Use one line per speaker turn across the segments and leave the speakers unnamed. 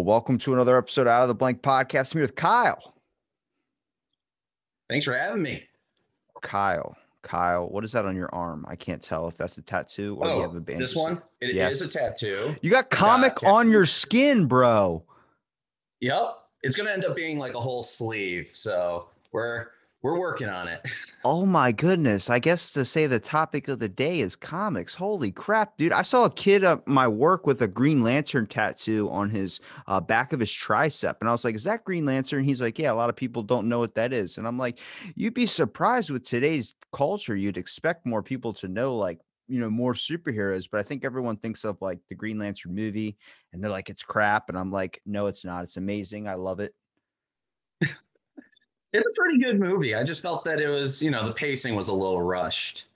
Well, welcome to another episode out of the Blank Podcast. I'm here with Kyle.
Thanks for having me.
Kyle, Kyle, what is that on your arm? I can't tell if that's a tattoo or you oh, have a
Oh,
band.
this one it is
Yes.
a tattoo.
You got comic
yeah.
on your skin, bro.
Yep, it's gonna end up being like a whole sleeve. So we're we're working on it.
Oh my goodness. I guess to say the topic of the day is comics. Holy crap, dude. I saw a kid at my work with a Green Lantern tattoo on his uh, back of his tricep. And I was like, is that Green Lantern? And he's like, yeah, a lot of people don't know what that is. And I'm like, you'd be surprised with today's culture. You'd expect more people to know, like, you know, more superheroes. But I think everyone thinks of like the Green Lantern movie and they're like, it's crap. And I'm like, no, it's not. It's amazing. I love it.
It's a pretty good movie. I just felt that it was, you know, the pacing was a little rushed.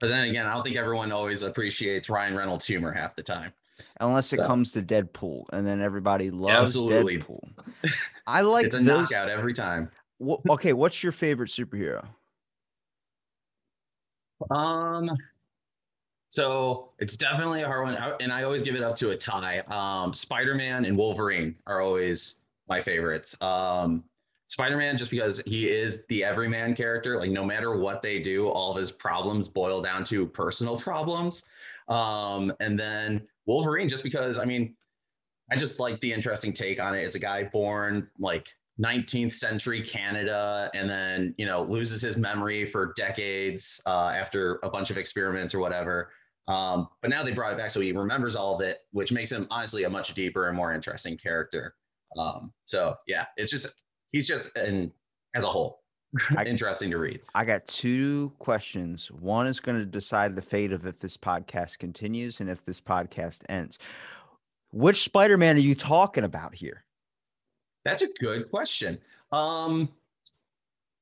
But then again, I don't think everyone always appreciates Ryan Reynolds' humor half the time.
Unless it
So-
comes to Deadpool, and then everybody loves
absolutely.
Deadpool. I like
it's a
those.
knockout every time.
Okay, what's your favorite superhero?
Um, so it's definitely a hard one, and I always give it up to a tie. Um, Spider-Man and Wolverine are always my favorites. Um, Spider-Man, just because he is the everyman character, like no matter what they do, all of his problems boil down to personal problems. Um, and then Wolverine, just because I mean, I just like the interesting take on it. It's a guy born like 19th century Canada and then, you know, loses his memory for decades uh, after a bunch of experiments or whatever. Um, but now they brought it back so he remembers all of it, which makes him honestly a much deeper and more interesting character. Um, so yeah, it's just he's just and as a whole
I-
interesting to read.
I got two questions. One is going to decide the fate of if this podcast continues and if this podcast ends. Which Spider-Man are you talking about here?
That's a good question. Um,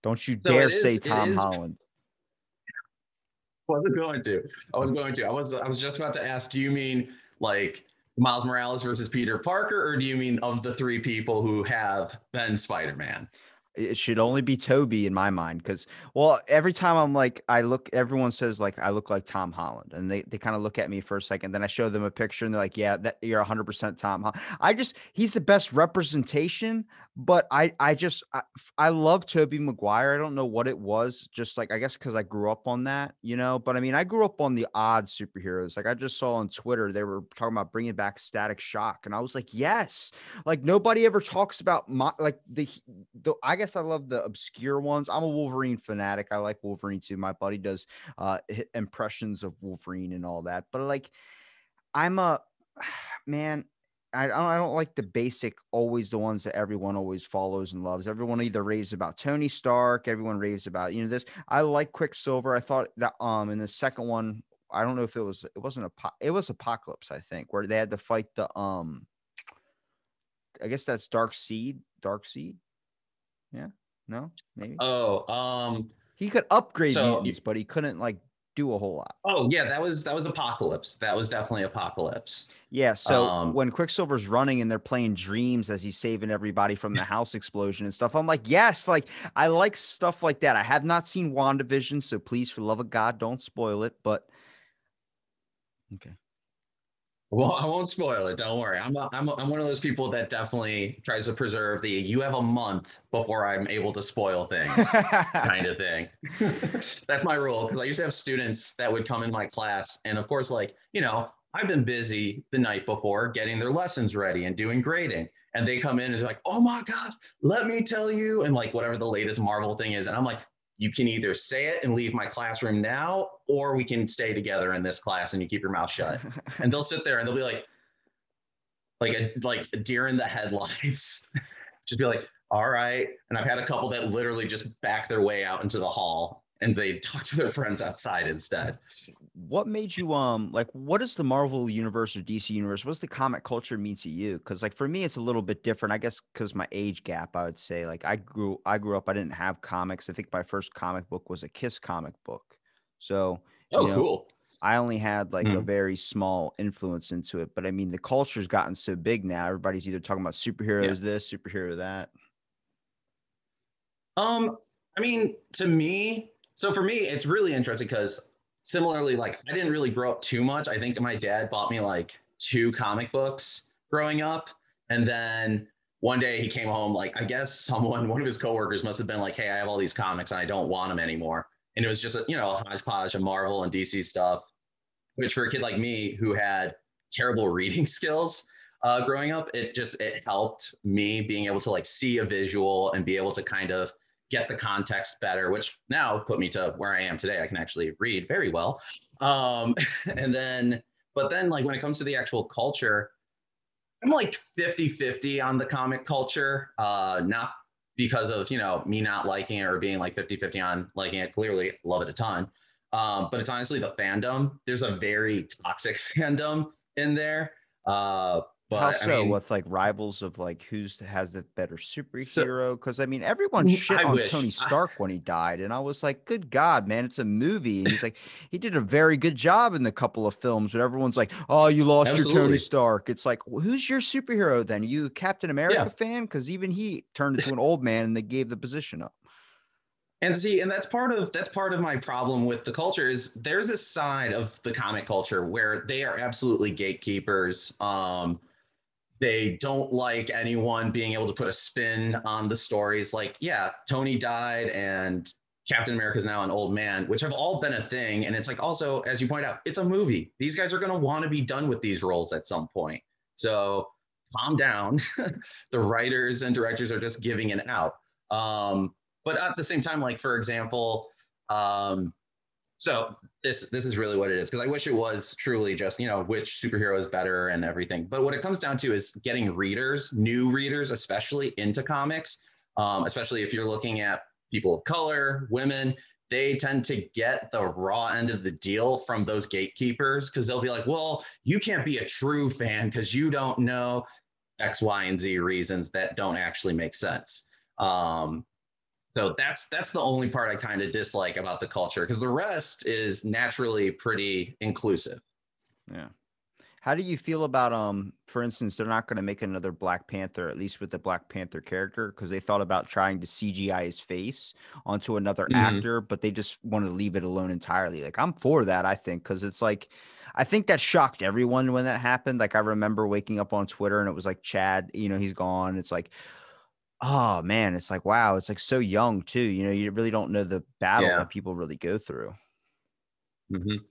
Don't you
So
dare
it
say Tom
is-
Holland.
wasn't going to. I was going to. I was I was just about to ask, do you mean like Miles Morales versus Peter Parker, or do you mean of the three people who have been Spider-Man?
It should only be Tobey in my mind because, well, every time I'm like, I look, everyone says like I look like Tom Holland, and they they kind of look at me for a second. Then I show them a picture, and they're like, "Yeah, that you're 100 percent Tom." Holland. I just he's the best representation, but I I just I, I love Tobey Maguire. I don't know what it was, just like I guess because I grew up on that, you know. But I mean, I grew up on the odd superheroes. Like I just saw on Twitter they were talking about bringing back Static Shock, and I was like, yes. Like nobody ever talks about my like the the I guess I love the obscure ones. I'm a Wolverine fanatic. I like Wolverine too. My buddy does uh impressions of Wolverine and all that. But like I'm a man, I don't, I don't like the basic always the ones that everyone always follows and loves. Everyone either raves about Tony Stark, everyone raves about, you know, this. I like Quicksilver. I thought that um in the second one, I don't know if it was it wasn't a it was Apocalypse, I think, where they had to fight the um I guess that's Darkseid, Dark Seed. Yeah. No, maybe.
Oh, um,
he could upgrade
so-
mutants, but he couldn't like do a whole lot.
oh yeah, that was that was Apocalypse. That was definitely Apocalypse.
Yeah, so
Um,
when Quicksilver's running and they're playing dreams as he's saving everybody from the house explosion and stuff, I'm like, yes, like I like stuff like that. I have not seen WandaVision, so please, for the love of God, don't spoil it. But okay,
Well, I won't spoil it. Don't worry. I'm a, I'm a, I'm one of those people that definitely tries to preserve the you have a month before I'm able to spoil things. kind of thing. That's my rule because I used to have students that would come in my class, and of course, like you know, I've been busy the night before getting their lessons ready and doing grading, and they come in and they're like, "Oh my god, let me tell you," and like whatever the latest Marvel thing is, and I'm like. You can either say it and leave my classroom now, or we can stay together in this class and you keep your mouth shut. and they'll sit there and they'll be like, like a like a deer in the headlights. Just be like, all right. And I've had a couple that literally just back their way out into the hall and they talk to their friends outside instead.
What made you um like what does the Marvel universe or DC universe? What's the comic culture mean to you? Because like for me, it's a little bit different. I guess because my age gap, I would say like I grew I grew up. I didn't have comics. I think my first comic book was a Kiss comic book. So
Oh,
you know,
cool.
I only had like a
Hmm.
very small influence into it. But I mean, the culture's gotten so big now. Everybody's either talking about superheroes this, superhero that.
Um, I mean, to me, so for me, it's really interesting because similarly, like I didn't really grow up too much. I think my dad bought me like two comic books growing up, and then one day he came home like I guess someone, one of his coworkers, must have been like, "Hey, I have all these comics and I don't want them anymore." And it was just a, you know a hodgepodge of Marvel and DC stuff, which for a kid like me who had terrible reading skills uh, growing up, it just it helped me being able to like see a visual and be able to kind of get the context better, which now put me to where I am today. I can actually read very well. Um, and then, but then like when it comes to the actual culture, I'm like 50 50 on the comic culture. Uh, not because of, you know, me not liking it or being like 50 50 on liking it. Clearly, love it a ton. Um, but it's honestly the fandom. There's a very toxic fandom in there. Uh, but
How
I
so?
mean,
with like rivals of like who's has the better superhero? Because I mean, everyone shit
I
on
wish.
Tony
I-
Stark when he died, and I was like, "Good God, man, it's a movie." And he's like, he did a very good job in the couple of films, but everyone's like, "Oh, you lost your Tony Stark." It's like, well, who's your superhero then? you a Captain America fan? Because even he turned into an old man, and they gave the position up.
and see and that's part of that's part of my problem with the culture is there's a side of the comic culture where they are absolutely gatekeepers um they don't like anyone being able to put a spin on the stories. Like yeah tony died and captain america is now an old man which have all been a thing. And it's like also as you point out it's a movie. These guys are going to want to be done with these roles at some point. So calm down. The writers and directors are just giving it out. Um but at the same time like for example um so this this is really what it is. Because i wish it was truly just you know which superhero is better and everything. But what it comes down to is getting readers new readers especially into comics. Um, especially if you're looking at people of color women they tend to get the raw end of the deal from those gatekeepers because they'll be like well you can't be a true fan because you don't know x y and z reasons that don't actually make sense. Um, so that's that's the only part I kind of dislike about the culture because the rest is naturally pretty inclusive.
Yeah. How do you feel about um for instance they're not going to make another Black Panther at least with the Black Panther character because they thought about trying to CGI his face onto another
Mhm.
actor but they just wanted to leave it alone entirely. Like I'm for that I think cuz it's like I think that shocked everyone when that happened. Like I remember waking up on Twitter and it was like Chad, you know, he's gone. It's like oh man, it's like wow, it's like so young too. You know, you really don't know the battle
Yeah.
that people really go through.
Mhm.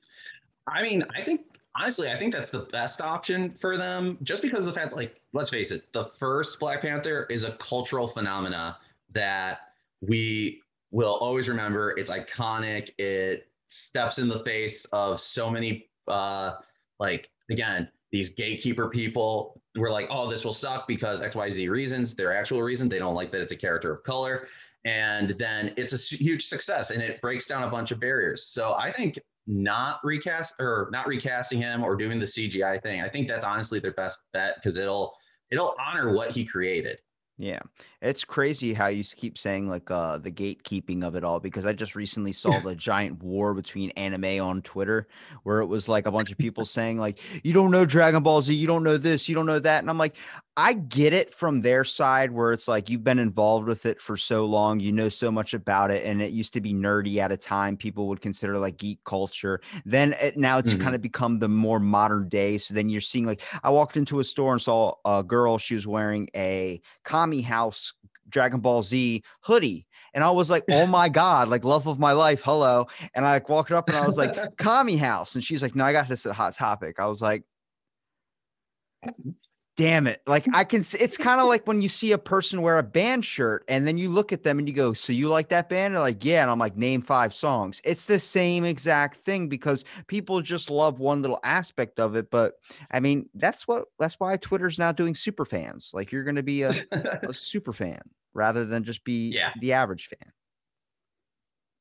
I mean, I think honestly, I think that's the best option for them, just because of the fact, like, let's face it, the first Black Panther is a cultural phenomena that we will always remember. It's iconic. It steps in the face of so many, uh, like, again, these gatekeeper people were like, oh, this will suck because XYZ reasons. Their actual reason, they don't like that it's a character of color. And then it's a huge success and it breaks down a bunch of barriers. So I think not recast or not recasting him or doing the CGI thing. I think that's honestly their best bet because it'll it'll honor what he created.
Yeah, it's crazy how you keep saying like uh the gatekeeping of it all because I just recently saw the giant war between anime on Twitter where it was like a bunch of people saying like you don't know Dragon Ball Z, you don't know this, you don't know that, and I'm like I get it from their side where it's like you've been involved with it for so long, you know so much about it, and it used to be nerdy at a time people would consider like geek culture. Then it, now it's
Mhm.
kind of become the more modern day. So then you're seeing like I walked into a store and saw a girl, she was wearing a Kami House Dragon Ball Z hoodie. And I was like, oh my God, like love of my life. Hello. And I like walked up and I was like, Kami House. And she's like, no, I got this at Hot Topic. I was like, damn it. Like I can see it's kind of like when you see a person wear a band shirt and then you look at them and you go, So you like that band? They're like, Yeah. And I'm like, name five songs. It's the same exact thing because people just love one little aspect of it. But I mean, that's what that's why Twitter's now doing super fans. Like you're gonna be a, a super fan rather than just be
Yeah.
the average fan.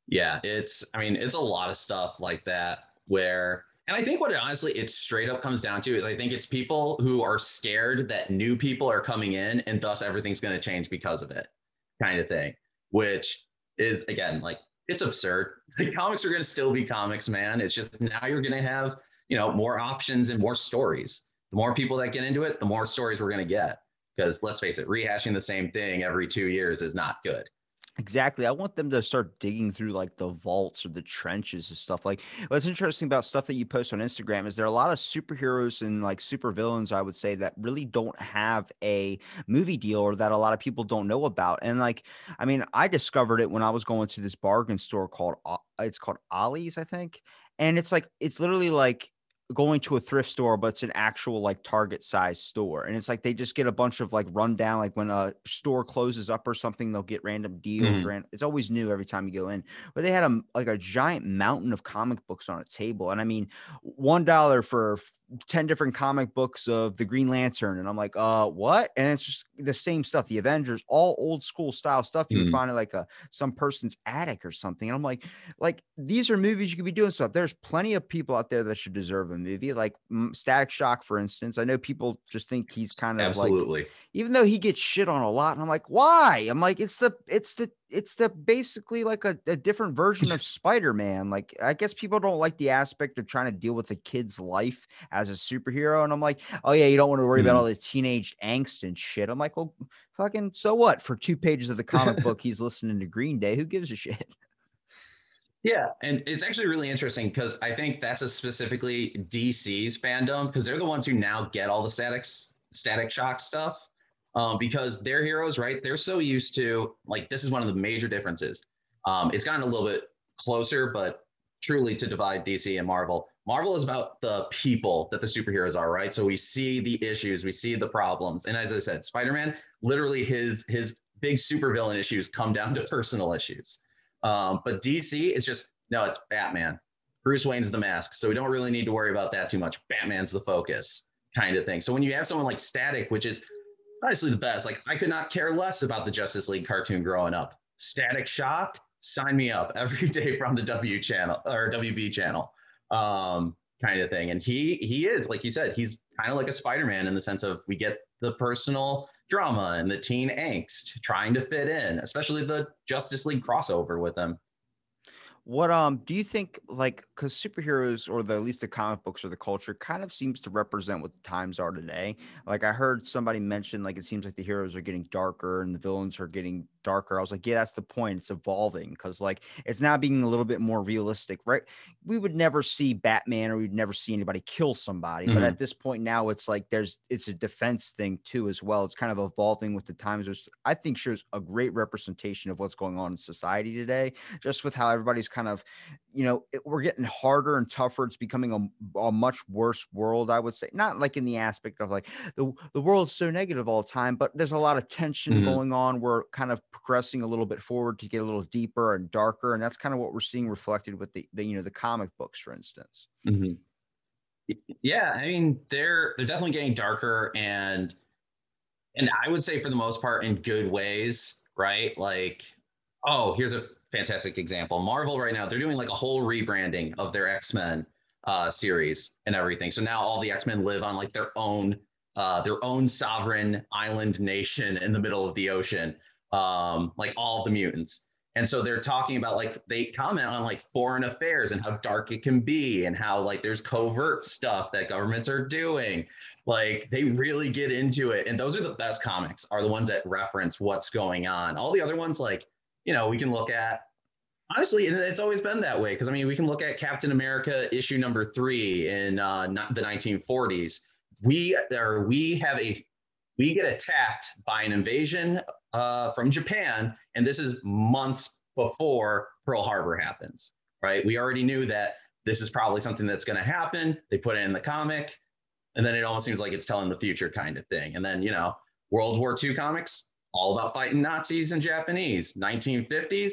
Yeah, it's I mean, it's a lot of stuff like that where and I think what it honestly it straight up comes down to is I think it's people who are scared that new people are coming in and thus everything's going to change because of it kind of thing, which is again like it's absurd. Comics are going to still be comics, man. It's just now you're going to have, you know, more options and more stories. The more people that get into it, the more stories we're going to get. Because let's face it, rehashing the same thing every two years is not good.
Exactly. I want them to start digging through like the vaults or the trenches and stuff. Like what's interesting about stuff that you post on Instagram is there are a lot of superheroes and like supervillains, I would say, that really don't have a movie deal or that a lot of people don't know about. And like, I mean, I discovered it when I was going to this bargain store called uh, it's called Ollie's, I think. And it's like it's literally like going to a thrift store, but it's an actual like Target size store. And it's like they just get a bunch of like rundown, like when a store closes up or something, they'll get random deals. Mm-hmm. it's always new every time you go in. But they had a like a giant mountain of comic books on a table. And I mean, one dollar for 10 different comic books of the Green Lantern. And I'm like, uh, what? And it's just the same stuff. The Avengers, all old school style stuff. You mm. would find it like a some person's attic or something. And I'm like, like these are movies you could be doing stuff. There's plenty of people out there that should deserve a movie. Like Static Shock, for instance. I know people just think he's kind of
absolutely
like, even though he gets shit on a lot. And I'm like, why? I'm like, it's the it's the it's the basically like a, a different version of Spider-Man. Like I guess people don't like the aspect of trying to deal with a kid's life as a superhero. And I'm like, oh yeah, you don't want to worry mm-hmm. about all the teenage angst and shit. I'm like, well, fucking so what? For two pages of the comic book, he's listening to Green Day. Who gives a shit?
Yeah, and it's actually really interesting because I think that's a specifically DC's fandom because they're the ones who now get all the statics, static shock stuff um, because their heroes, right? They're so used to like this is one of the major differences. Um, it's gotten a little bit closer, but truly to divide DC and Marvel. Marvel is about the people that the superheroes are, right? So we see the issues, we see the problems, and as I said, Spider-Man, literally his his big supervillain issues come down to personal issues. Um, but DC is just no, it's Batman. Bruce Wayne's the mask, so we don't really need to worry about that too much. Batman's the focus, kind of thing. So when you have someone like Static, which is honestly the best. Like I could not care less about the Justice League cartoon growing up. Static Shock, sign me up every day from the W channel or WB channel, um, kind of thing. And he he is like you said, he's kind of like a Spider-Man in the sense of we get the personal drama and the teen angst trying to fit in, especially the Justice League crossover with him.
What um do you think like because superheroes or the at least the comic books or the culture kind of seems to represent what the times are today? Like I heard somebody mention like it seems like the heroes are getting darker and the villains are getting darker. I was like, yeah, that's the point. It's evolving because like it's now being a little bit more realistic, right? We would never see Batman or we'd never see anybody kill somebody, mm-hmm. but at this point now it's like there's it's a defense thing too as well. It's kind of evolving with the times. which I think shows a great representation of what's going on in society today, just with how everybody's kind of, you know, it, we're getting harder and tougher. It's becoming a, a much worse world, I would say. Not like in the aspect of like the the world's so negative all the time, but there's a lot of tension mm-hmm. going on. We're kind of progressing a little bit forward to get a little deeper and darker, and that's kind of what we're seeing reflected with the, the you know the comic books, for instance.
Mm-hmm. Yeah, I mean they're they're definitely getting darker and and I would say for the most part in good ways, right? Like, oh, here's a fantastic example. Marvel right now, they're doing like a whole rebranding of their X-Men uh, series and everything. So now all the X-Men live on like their own uh, their own sovereign island nation in the middle of the ocean, um, like all the mutants. And so they're talking about like they comment on like foreign affairs and how dark it can be and how like there's covert stuff that governments are doing. Like they really get into it. And those are the best comics, are the ones that reference what's going on. All the other ones, like you know, we can look at honestly, and it's always been that way. Because I mean, we can look at Captain America issue number three in uh, the 1940s. We or we have a we get attacked by an invasion uh, from Japan, and this is months before Pearl Harbor happens. Right? We already knew that this is probably something that's going to happen. They put it in the comic, and then it almost seems like it's telling the future kind of thing. And then you know, World War II comics all about fighting Nazis and Japanese. 1950s,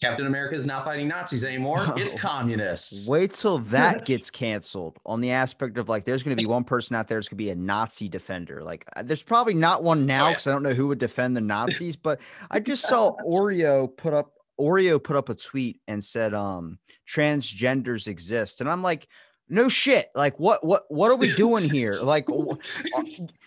Captain America is not fighting Nazis anymore. It's communists.
Wait till that gets canceled on the aspect of like, there's going to be one person out there who's going to be a Nazi defender. Like, uh, there's probably not one now because oh, yeah. I don't know who would defend the Nazis, but I just saw Oreo put up Oreo put up a tweet and said, um, transgenders exist. And I'm like, no shit. Like, what, what, what are we doing here? Like, uh,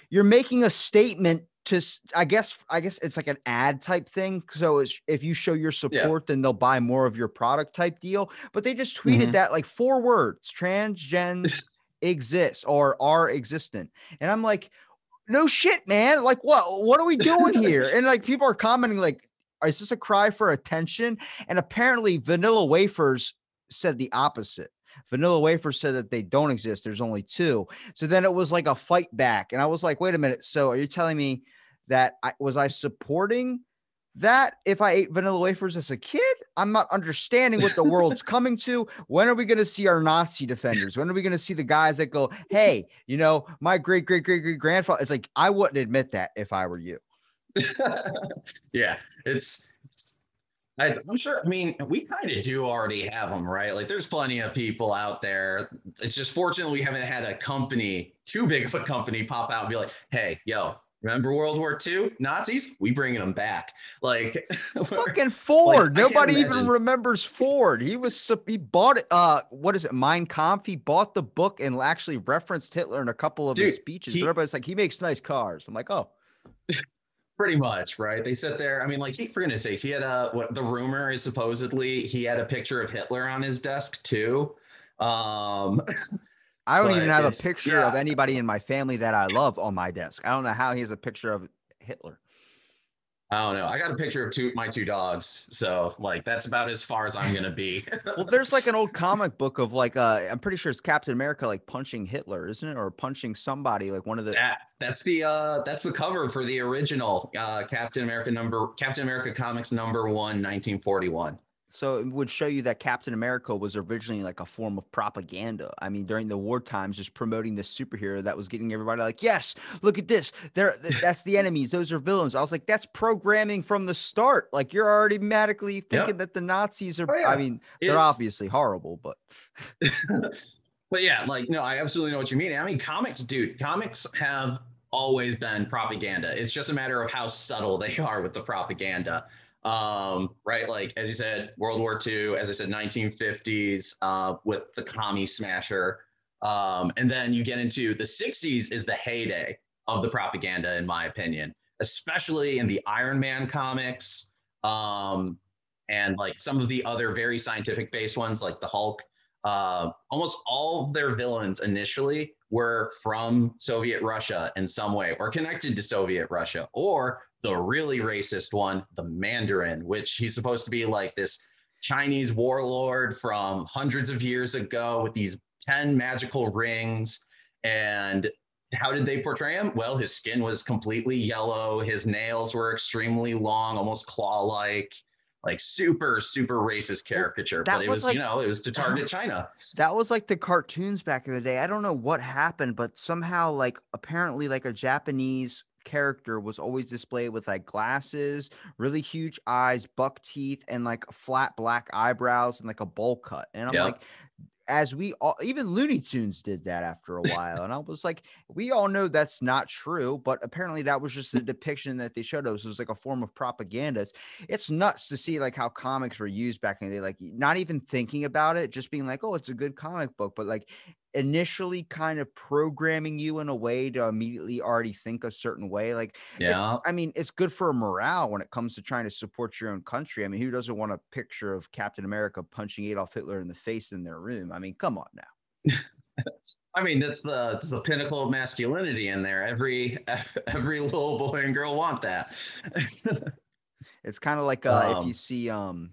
you're making a statement to, I guess, I guess it's like an ad type thing. So it's, if you show your support, then they'll buy more of your product type deal. But they just tweeted
Mhm.
that like four words, transgens exist or are existent. And I'm like, no shit, man. Like, what, what are we doing here? And like, people are commenting like, is this a cry for attention? And apparently, Vanilla Wafers said the opposite. Vanilla Wafer said that they don't exist. There's only two. So then it was like a fight back, and I was like, wait a minute. So are you telling me that I was I supporting that if I ate vanilla wafers as a kid? I'm not understanding what the world's coming to. When are we going to see our Nazi defenders? When are we going to see the guys that go, hey, you know, my great great great great grandfather? It's like I wouldn't admit that if I were you.
yeah, it's. it's- I, I'm sure. I mean, we kind of do already have them, right? Like, there's plenty of people out there. It's just fortunate we haven't had a company, too big of a company, pop out and be like, "Hey, yo, remember World War II Nazis? We bringing them back." Like,
Fucking Ford.
Can't
Nobody even remembers Ford. He was he bought it. Uh, what is it? Mein Kampf. He bought the book and actually referenced Hitler in a couple of his speeches.
he-
but everybody's like, he makes nice cars. I'm like, oh,
Pretty much, right? They sit there. I mean, like, he, for goodness sakes, he had a what the rumor is supposedly he had a picture of Hitler on his desk too. Um,
I don't even have a picture of anybody in my family that I love on my desk. I don't know how he has a picture of Hitler.
I don't know. I got a picture of two my two dogs, so like that's about as far as I'm gonna be.
Well, there's like an old comic book of like, uh, I'm pretty sure it's Captain America like punching Hitler, isn't it, or punching somebody like one of the.
that that's the uh that's the cover for the original uh Captain America number Captain America comics number one 1941.
So it would show you that Captain America was originally like a form of propaganda. I mean, during the war times, just promoting this superhero that was getting everybody like, yes, look at this. They're th- that's the enemies. Those are villains. I was like, that's programming from the start. Like you're already automatically thinking that the Nazis are.
Oh, yeah.
I mean, they're
It's-
obviously horrible, but
But yeah, like no, I absolutely know what you mean. I mean, comics, dude, comics have always been propaganda. It's just a matter of how subtle they are with the propaganda. Um, right, like as you said, World War II, as I said, 1950s, uh, with the commie smasher. Um, and then you get into the 60s is the heyday of the propaganda, in my opinion, especially in the Iron Man comics. Um, and like some of the other very scientific based ones like the Hulk uh, almost all of their villains initially were from Soviet Russia in some way or connected to Soviet Russia, or the really racist one, the Mandarin, which he's supposed to be like this Chinese warlord from hundreds of years ago with these 10 magical rings. And how did they portray him? Well, his skin was completely yellow, his nails were extremely long, almost claw like like super super racist caricature
that
but it
was
was,
like-
you know it was to target china
that was like the cartoons back in the day. I don't know what happened, but somehow, like, apparently, like a Japanese character was always displayed with like glasses, really huge eyes, buck teeth, and like flat black eyebrows and like a bowl cut. And I'm
Yep.
like, as we all, even Looney Tunes did that after a while. And I was like, we all know that's not true, but apparently that was just the depiction that they showed us. It was like a form of propaganda. It's, it's nuts to see like how comics were used back in the day, like not even thinking about it, just being like, oh, it's a good comic book, but like initially kind of programming you in a way to immediately already think a certain way. Like, it's,
yeah
I mean, it's good for morale when it comes to trying to support your own country. I mean, who doesn't want a picture of Captain America punching Adolf Hitler in the face in their room? I mean, come on now.
i mean that's the that's the pinnacle of masculinity in there every every little boy and girl want that
It's kind of like uh, if
Um,
you see um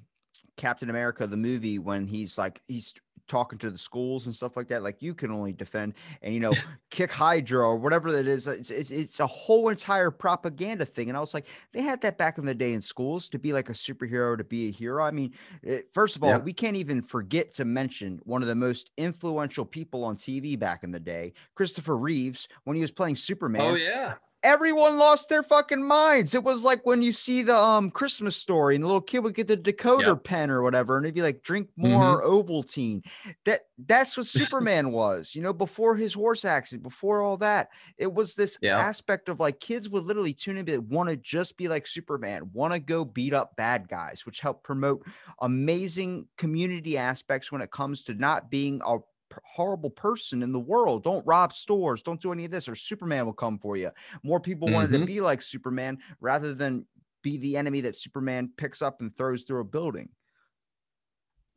Captain America the movie when he's like he's talking to the schools and stuff like that. Like you can only defend and you know kick Hydra or whatever that is. It's, it's it's a whole entire propaganda thing. And I was like, they had that back in the day in schools to be like a superhero, to be a hero. I mean, it, first of all,
Yeah.
we can't even forget to mention one of the most influential people on TV back in the day, Christopher Reeves, when he was playing oh, Superman
oh yeah
everyone lost their fucking minds. It was like when you see the um Christmas story and the little kid would get the decoder pen or whatever, and it'd be like, drink
Mm-hmm.
more Ovaltine. That that's what Superman was, you know, before his horse accident, before all that. It was this
Yeah.
aspect of like kids would literally tune in and want to just be like Superman, want to go beat up bad guys, which help promote amazing community aspects when it comes to not being a horrible person in the world. Don't rob stores, don't do any of this, or Superman will come for you. More people wanted to
Mhm.
be like Superman rather than be the enemy that Superman picks up and throws through a building.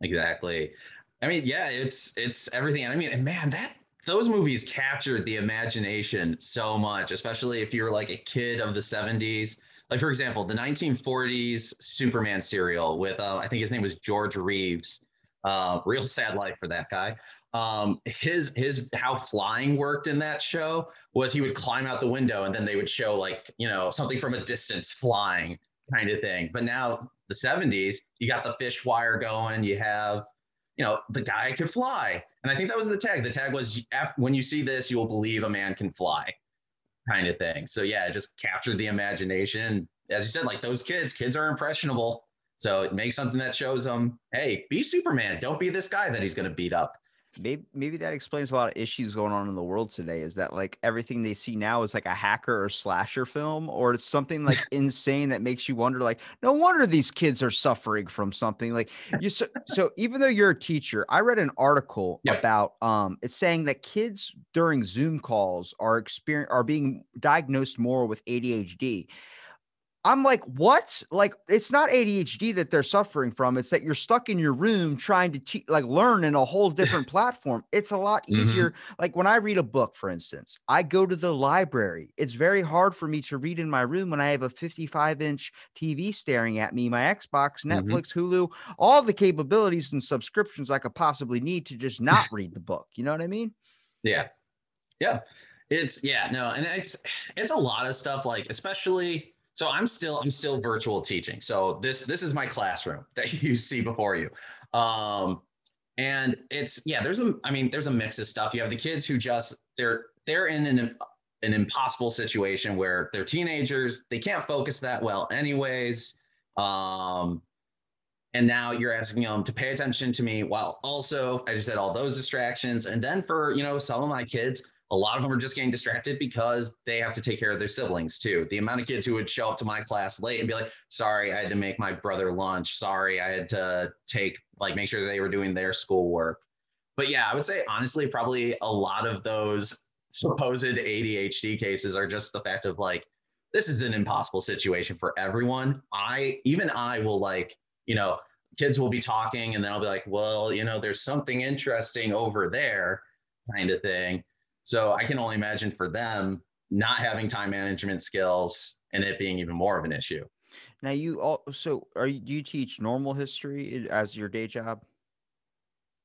Exactly. I mean, yeah, it's it's everything. I mean, and man, that those movies captured the imagination so much, especially if you're like a kid of the 70s. Like for example, the 1940s Superman serial with uh, I think his name was George Reeves. Uh, real sad life for that guy. Um, his his how flying worked in that show was he would climb out the window and then they would show like you know something from a distance flying kind of thing. But now the 70s, you got the fish wire going, you have, you know, the guy could fly. And I think that was the tag. The tag was when you see this, you will believe a man can fly kind of thing. So yeah, it just captured the imagination. As you said, like those kids, kids are impressionable. So it makes something that shows them, hey, be Superman. Don't be this guy that he's going to beat up.
Maybe maybe that explains a lot of issues going on in the world today. Is that like everything they see now is like a hacker or slasher film, or it's something like insane that makes you wonder, like, no wonder these kids are suffering from something. Like you so, so even though you're a teacher, I read an article
Yep.
about um it's saying that kids during Zoom calls are experience are being diagnosed more with ADHD. I'm like, what? Like, it's not ADHD that they're suffering from. It's that you're stuck in your room trying to te- like learn in a whole different platform. It's a lot
Mhm.
easier. Like when I read a book, for instance, I go to the library. It's very hard for me to read in my room when I have a 55 inch TV staring at me, my Xbox,
Mhm.
Netflix, Hulu, all the capabilities and subscriptions I could possibly need to just not read the book. You know what I mean?
Yeah. Yeah. It's yeah, no, and it's it's a lot of stuff like especially so I'm still I'm still virtual teaching. So this this is my classroom that you see before you. Um and it's yeah, there's a I mean there's a mix of stuff. You have the kids who just they're they're in an an impossible situation where they're teenagers, they can't focus that well anyways. Um and now you're asking them to pay attention to me while also as you said all those distractions and then for you know some of my kids a lot of them are just getting distracted because they have to take care of their siblings too. The amount of kids who would show up to my class late and be like sorry i had to make my brother lunch. Sorry i had to take like make sure they were doing their schoolwork. But yeah i would say honestly probably a lot of those supposed adhd cases are just the fact of like this is an impossible situation for everyone. I even i will like you know kids will be talking and then I'll be like, well, you know, there's something interesting over there kind of thing. So I can only imagine for them not having time management skills and it being even more of an issue.
Now you also are you do you teach normal history as your day job?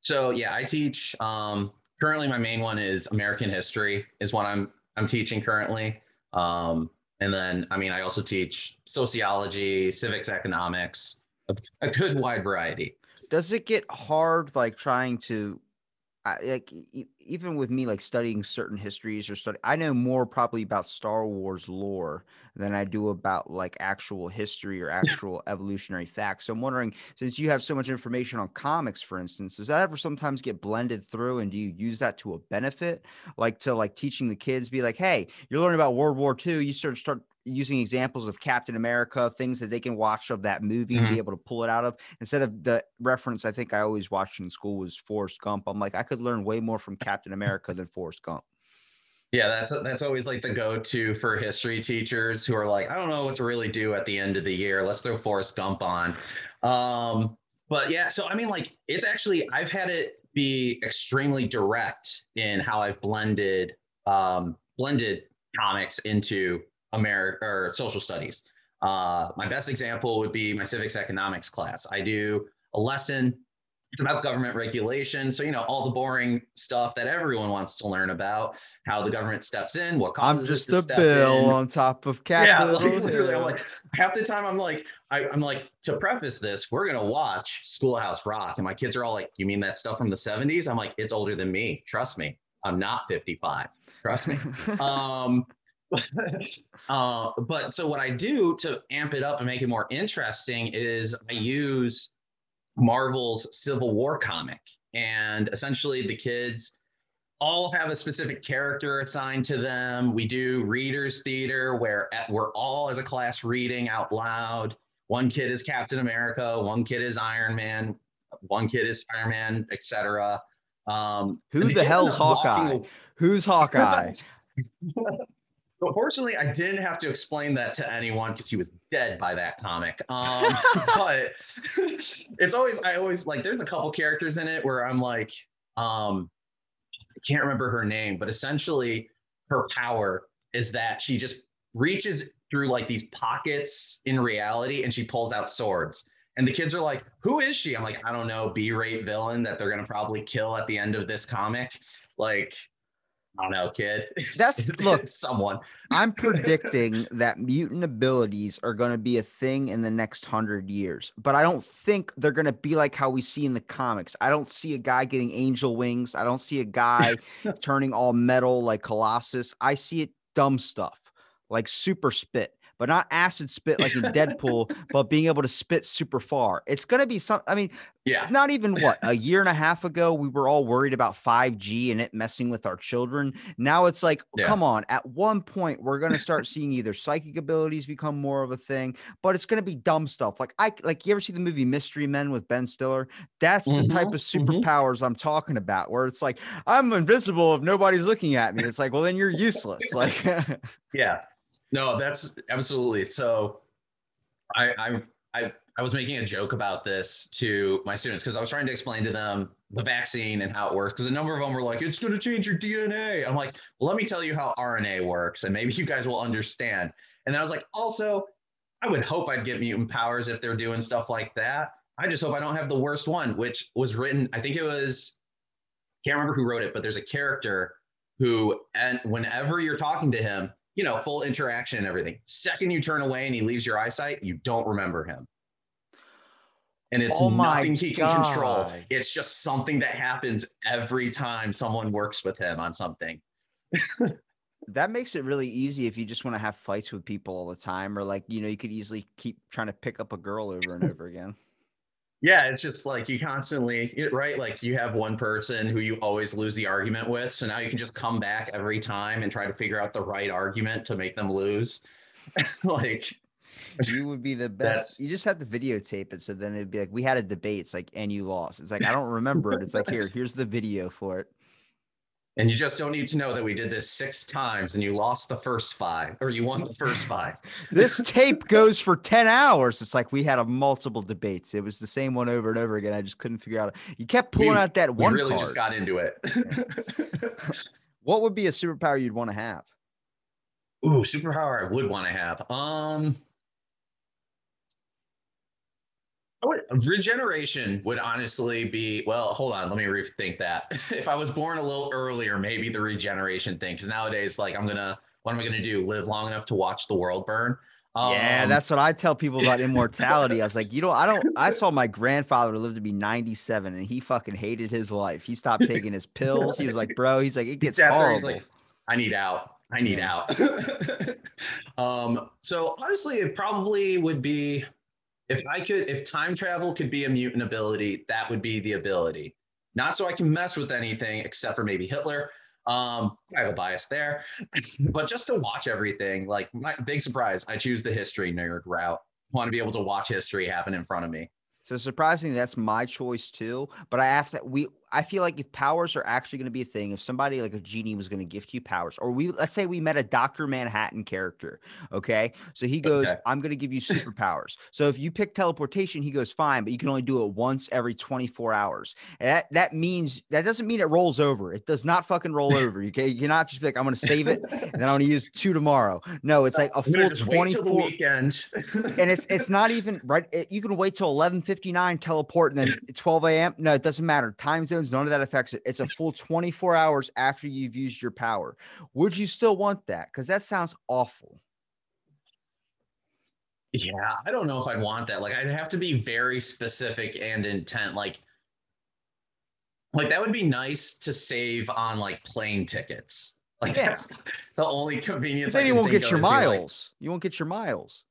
So yeah, I teach um currently my main one is American history is what I'm I'm teaching currently. Um and then I mean I also teach sociology, civics economics, a, a good wide variety.
Does it get hard like trying to I, like e- even with me like studying certain histories or study I know more probably about Star Wars lore than I do about like actual history or actual evolutionary facts. So I'm wondering since you have so much information on comics for instance, does that ever sometimes get blended through and do you use that to a benefit like to like teaching the kids be like, "Hey, you're learning about World War II, you start start using examples of Captain America, things that they can watch of that movie and
Mhm.
be able to pull it out of instead of the reference I think I always watched in school was Forrest Gump. I'm like, I could learn way more from Captain America than Forrest Gump.
Yeah, that's that's always like the go-to for history teachers who are like, I don't know what to really do at the end of the year. Let's throw Forrest Gump on. Um, but yeah, so I mean, like, it's actually I've had it be extremely direct in how I've blended um, blended comics into America or social studies. Uh, my best example would be my civics economics class. I do a lesson it's about government regulation. So, you know, all the boring stuff that everyone wants to learn about, how the government steps in, what
I'm
causes
just
it to
a
step
bill
in.
on top of
capital.
Yeah,
like, literally, I'm like, half the time I'm like, I, I'm like, to preface this, we're gonna watch Schoolhouse Rock, and my kids are all like, "You mean that stuff from the '70s?" I'm like, "It's older than me. Trust me. I'm not 55. Trust me." um, uh, but so what I do to amp it up and make it more interesting is I use Marvel's Civil War comic, and essentially the kids all have a specific character assigned to them. We do readers theater where we're all as a class reading out loud. One kid is Captain America, one kid is Iron Man, one kid is Spider-Man, etc. Um,
Who the hell's
up walking
Hawkeye? Who's Hawkeye?
But fortunately, I didn't have to explain that to anyone because he was dead by that comic. Um, but it's always, I always like, there's a couple characters in it where I'm like, um, I can't remember her name, but essentially her power is that she just reaches through like these pockets in reality and she pulls out swords. And the kids are like, who is she? I'm like, I don't know, B rate villain that they're going to probably kill at the end of this comic. Like, I don't know, kid.
That's- look,
someone.
I'm predicting that mutant abilities are going to be a thing in the next hundred years, but I don't think they're going to be like how we see in the comics. I don't see a guy getting angel wings. I don't see a guy turning all metal like Colossus. I see it dumb stuff like super spit, but not acid spit like in Deadpool, but being able to spit super far. It's going to be some, I mean,
Yeah.
not even what a year and a half ago we were all worried about 5g and it messing with our children now it's like
Yeah.
come on at one point we're going to start seeing either psychic abilities become more of a thing but it's going to be dumb stuff like i like you ever see the movie mystery men with ben stiller that's the type
Mhm,
of
mhm.
superpowers i'm talking about where it's like i'm invisible if nobody's looking at me it's like well then you're useless like
Yeah. No, that's absolutely. So I I I I was making a joke about this to my students because I was trying to explain to them the vaccine and how it works because a number of them were like, it's going to change your DNA. I'm like, well, let me tell you how RNA works and maybe you guys will understand. And then I was like, also, I would hope I'd get mutant powers if they're doing stuff like that. I just hope I don't have the worst one, which was written, I think it was, can't remember who wrote it, but there's a character who, and whenever you're talking to him, you know, full interaction and everything. Second you turn away and he leaves your eyesight, you don't remember him. And it's
Oh
nothing he can control. It's just something that happens every time someone works with him on something.
that makes it really easy if you just want to have fights with people all the time or like you know you could easily keep trying to pick up a girl over and over again
Yeah, it's just like you constantly, right? Like you have one person who you always lose the argument with. So now you can just come back every time and try to figure out the right argument to make them lose. like,
you would be the best. You just have to videotape it, so then it'd be like we had a debate. It's like, and you lost. It's like I don't remember it. It's like here, here's the video for it.
And you just don't need to know that we did this six times and you lost the first five or you won the first five.
This tape goes for ten hours. It's like we had a multiple debates. It was the same one over and over again. I just couldn't figure out. You kept pulling
We-
out that one.
We really
card.
just got into it.
what would be a superpower you'd want to have?
Ooh, superpower I would want to have. Um, I would, regeneration would honestly be well. Hold on, let me rethink that. if I was born a little earlier, maybe the regeneration thing. Because nowadays, like, I'm gonna, what am I gonna do? Live long enough to watch the world burn?
yeah,
Um,
that's what I tell people about immortality. I was like, you know, I don't. I saw my grandfather live to be 97, and he fucking hated his life. He stopped taking his pills. He was like, bro, he's like, it gets
sat
horrible.
he's like, I need out. I need
Yeah.
out. um, so honestly, it probably would be if I could, if time travel could be a mutant ability, that would be the ability. Not so I can mess with anything except for maybe Hitler. Um, I have a bias there, but just to watch everything, like my big surprise, I choose the history nerd route. Want to be able to watch history happen in front of me.
So surprisingly, that's my choice too. But I have to. We. I feel like if powers are actually going to be a thing, if somebody like a genie was going to gift you powers, or we let's say we met a Doctor Manhattan character, okay? So he goes,
Okay.
"I'm going to give you superpowers." so if you pick teleportation, he goes, "Fine, but you can only do it once every 24 hours." And that that means that doesn't mean it rolls over. It does not fucking roll over. You can you cannot just be like, "I'm going to save it and then I'm going to use two tomorrow." No, it's like a full
just wait till the
24
weekend.
and it's it's not even right. It, you can wait till eleven fifty nine, teleport, and then twelve a.m. No, it doesn't matter. Time zones, none of that affects it. It's a full twenty four hours after you've used your power. Would you still want that? Because that sounds awful.
Yeah, I don't know if I'd want that. Like, I'd have to be very specific and intent. Like, like that would be nice to save on like plane tickets. Like
Yeah.
that's the only convenience.
But then you won't get your
be like,
miles. you won't get your miles.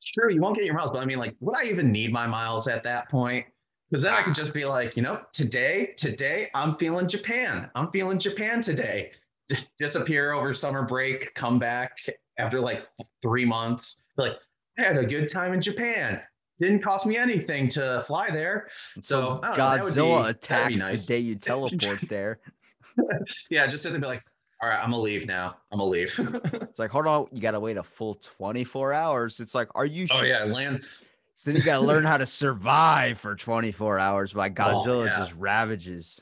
Sure, you won't get your miles, but I mean, like, would I even need my miles at that point? Because then I could just be like, you know, today, today, I'm feeling Japan. I'm feeling Japan today. Just disappear over summer break, come back after like three months. Like, I had a good time in Japan. Didn't cost me anything to fly there. So I don't know, that would be-
Godzilla
that'd be
attacks
nice.
the day you teleport there.
Yeah, just sit there and be like, all right, I'm gonna leave now. I'm gonna leave.
It's like, hold on, you gotta wait a full 24 hours. It's like, are you
oh
sure?
yeah, land.
So then you gotta learn how to survive for 24 hours while oh, Godzilla
Oh, yeah.
just ravages.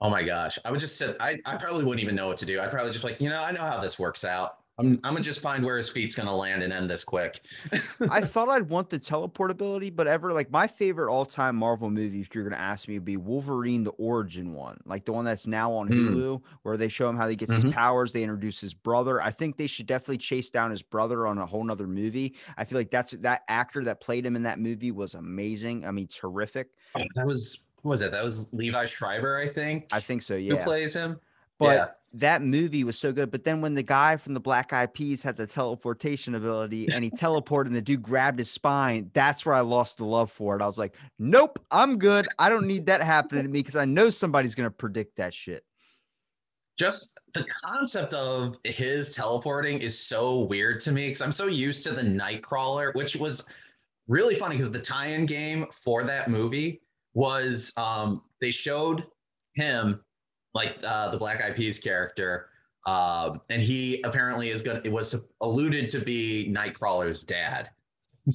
Oh my gosh. I would just sit I, I probably wouldn't even know what to do. I'd probably just like, you know, I know how this works out. I'm I'm gonna just find where his feet's gonna land and end this quick.
I thought I'd want the teleport ability, but ever like my favorite all-time Marvel movie, if you're gonna ask me, would be Wolverine the Origin one, like the one that's now on
Mm.
Hulu, where they show him how he gets
Mhm.
his powers. They introduce his brother. I think they should definitely chase down his brother on a whole nother movie. I feel like that's that actor that played him in that movie was amazing. I mean, terrific.
Oh, that was what was it? That was Liev Schreiber, I think.
I think so. Yeah.
Who plays him.
But
yeah.
that movie was so good. But then when the guy from the Black Eyed Peas had the teleportation ability and he teleported and the dude grabbed his spine, that's where I lost the love for it. I was like, nope, I'm good. I don't need that happening to me because I know somebody's gonna predict that shit.
just the concept of his teleporting is so weird to me because I'm so used to the Nightcrawler, which was really funny because the tie-in game for that movie was um, they showed him like uh, the Black Eyed Peas character, um, and he apparently is gonna. It was alluded to be Nightcrawler's dad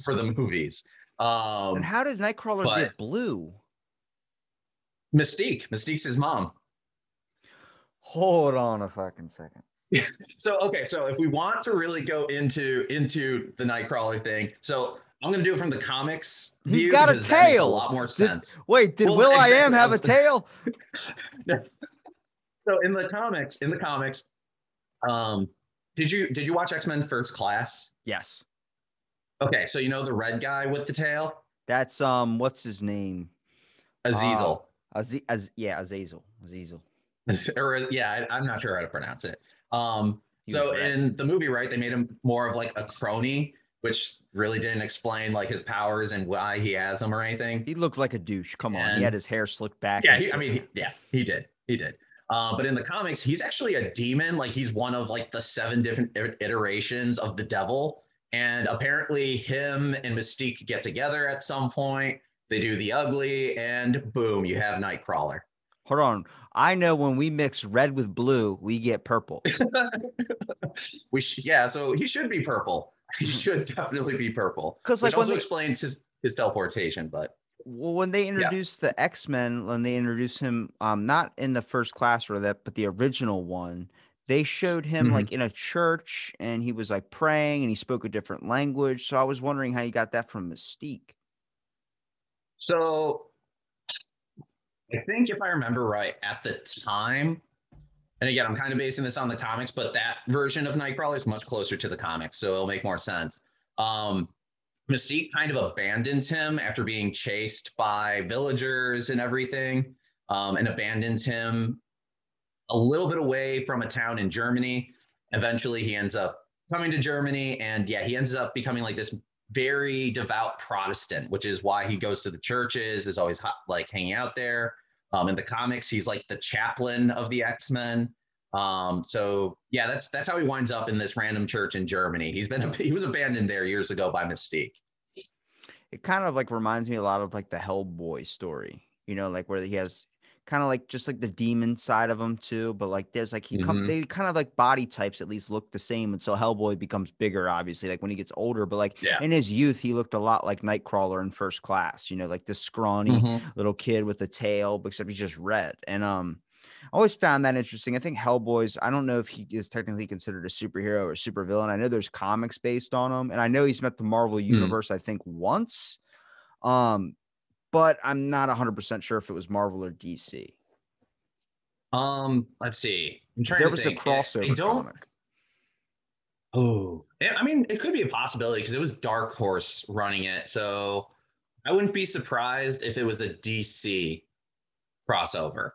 for the movies. Um,
and how did Nightcrawler get blue?
Mystique, Mystique's his mom.
Hold on a fucking second.
So okay, so if we want to really go into into the Nightcrawler thing, so I'm gonna do it from the comics.
He's
view
got a
because that makes
tail.
a lot more sense.
Wait, did
Well,
Will I Am have a tail?
So in the comics, in the comics, um, did you did you watch X Men First Class?
Yes.
Okay, so you know the red guy with the tail,
That's um, what's his name?
Azazel,
Az- Az- yeah, Azazel. Azazel.
or yeah, I, I'm not sure how to pronounce it. Um,
He
so in the movie, right, they made him more of like a crony, which really didn't explain like his powers and why he has them or anything.
He looked like a douche. Come on. He had his hair slicked back.
Yeah, he, I mean, he, yeah, he did. He did. Uh, but in the comics, he's actually a demon. Like he's one of like the seven different iterations of the devil. And apparently, him and Mystique get together at some point. They do the ugly, and boom, you have Nightcrawler.
Hold on. I know when we mix red with blue, we get purple.
we sh- yeah, so he should be purple. He should definitely be purple. Because
like, when
also explains his his teleportation. But
Well, when they introduced the X Men, when they introduced him, um, not in the first class or that, but the original one, they showed him
Mhm.
like in a church and he was like praying and he spoke a different language. So I was wondering how you got that from Mystique.
So I think if I remember right, at the time, and again, I'm kind of basing this on the comics, but that version of Nightcrawler is much closer to the comics, so it'll make more sense. Um, Mystique kind of abandons him after being chased by villagers and everything, um, and abandons him a little bit away from a town in Germany. Eventually, he ends up coming to Germany, and yeah, he ends up becoming like this very devout Protestant, which is why he goes to the churches, is always hot, like hanging out there. Um, in the comics, he's like the chaplain of the X Men. Um, so yeah, that's that's how he winds up in this random church in Germany. He's been he was abandoned there years ago by Mystique.
It kind of like reminds me a lot of like the Hellboy story, you know, like where he has kind of like just like the demon side of him too. But like there's like he come
Mhm.
they kind of like body types at least look the same until Hellboy becomes bigger, obviously, like when he gets older. But like
Yeah.
in his youth, he looked a lot like Nightcrawler in first class, you know, like this scrawny
Mm-hmm.
little kid with a tail, but except he's just red. And um I always found that interesting. I think Hellboy's, I don't know if he is technically considered a superhero or supervillain. I know there's comics based on him, and I know he's met the Marvel
Hmm.
universe, I think, once. Um, but I'm not 100% sure if it was Marvel or DC.
Um, let's see. I'm trying
There
to
was
think.
a
I
crossover
don't.
comic.
Oh, I mean, it could be a possibility because it was Dark Horse running it. So I wouldn't be surprised if it was a DC crossover.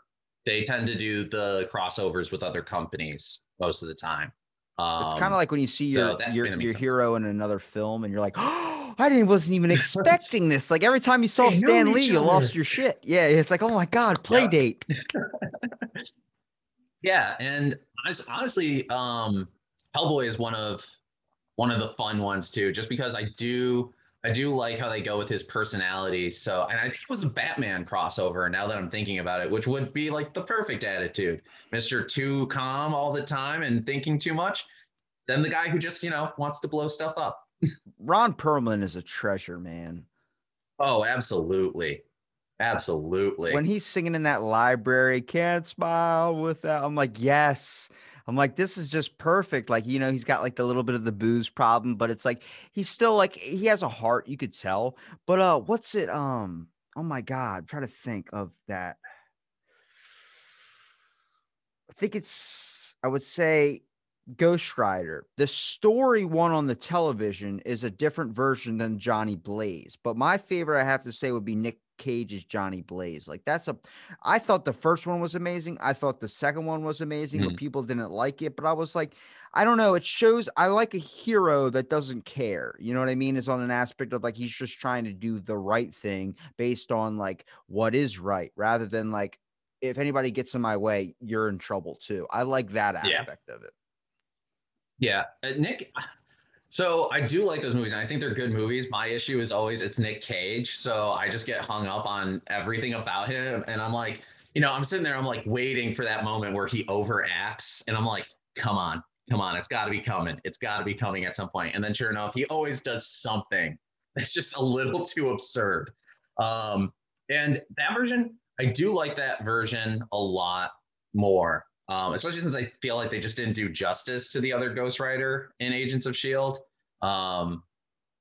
They tend to do the crossovers with other companies. most of the time. Um,
It's kind of like when you see
so
your your, your hero in another film, and you're like, "Oh, I didn't wasn't even expecting this." Like every time you saw
They
Stan Lee,
each
you lost your shit. Yeah, it's like, "Oh my god, play
Yeah.
date."
Yeah, and honestly, um, Hellboy is one of one of the fun ones too, just because I do I do like how they go with his personality. So, and I think it was a Batman crossover. Now that I'm thinking about it, which would be like the perfect attitude, Mister Too Calm all the time and thinking too much. Then the guy who just you know wants to blow stuff up.
Ron Perlman is a treasure, man.
Oh, absolutely, absolutely.
When he's singing in that library, can't smile without. I'm like, yes. I'm like, this is just perfect. Like, you know, he's got like the little bit of the booze problem, but it's like he's still like he has a heart, you could tell. But uh, what's it? Um, oh my god, try to think of that. I think it's I would say Ghost Rider. The story one on the television is a different version than Johnny Blaze, but my favorite I have to say would be Nick Cage's Johnny Blaze. Like that's a I thought the first one was amazing. I thought the second one was amazing, but mm-hmm. people didn't like it. But I was like, I don't know. It shows I like a hero that doesn't care. You know what I mean? Is on an aspect of like he's just trying to do the right thing based on like what is right, rather than like if anybody gets in my way, you're in trouble too. I like that
Yeah.
aspect of it.
Yeah, uh, Nick. So I do like those movies, and I think they're good movies. My issue is always it's Nick Cage, so I just get hung up on everything about him, and I'm like, you know, I'm sitting there, I'm like waiting for that moment where he overacts, and I'm like, come on, come on, it's got to be coming, it's got to be coming at some point, and then sure enough, he always does something that's just a little too absurd. Um, and that version, I do like that version a lot more um, especially since I feel like they just didn't do justice to the other Ghost Rider in Agents of Shield. Um,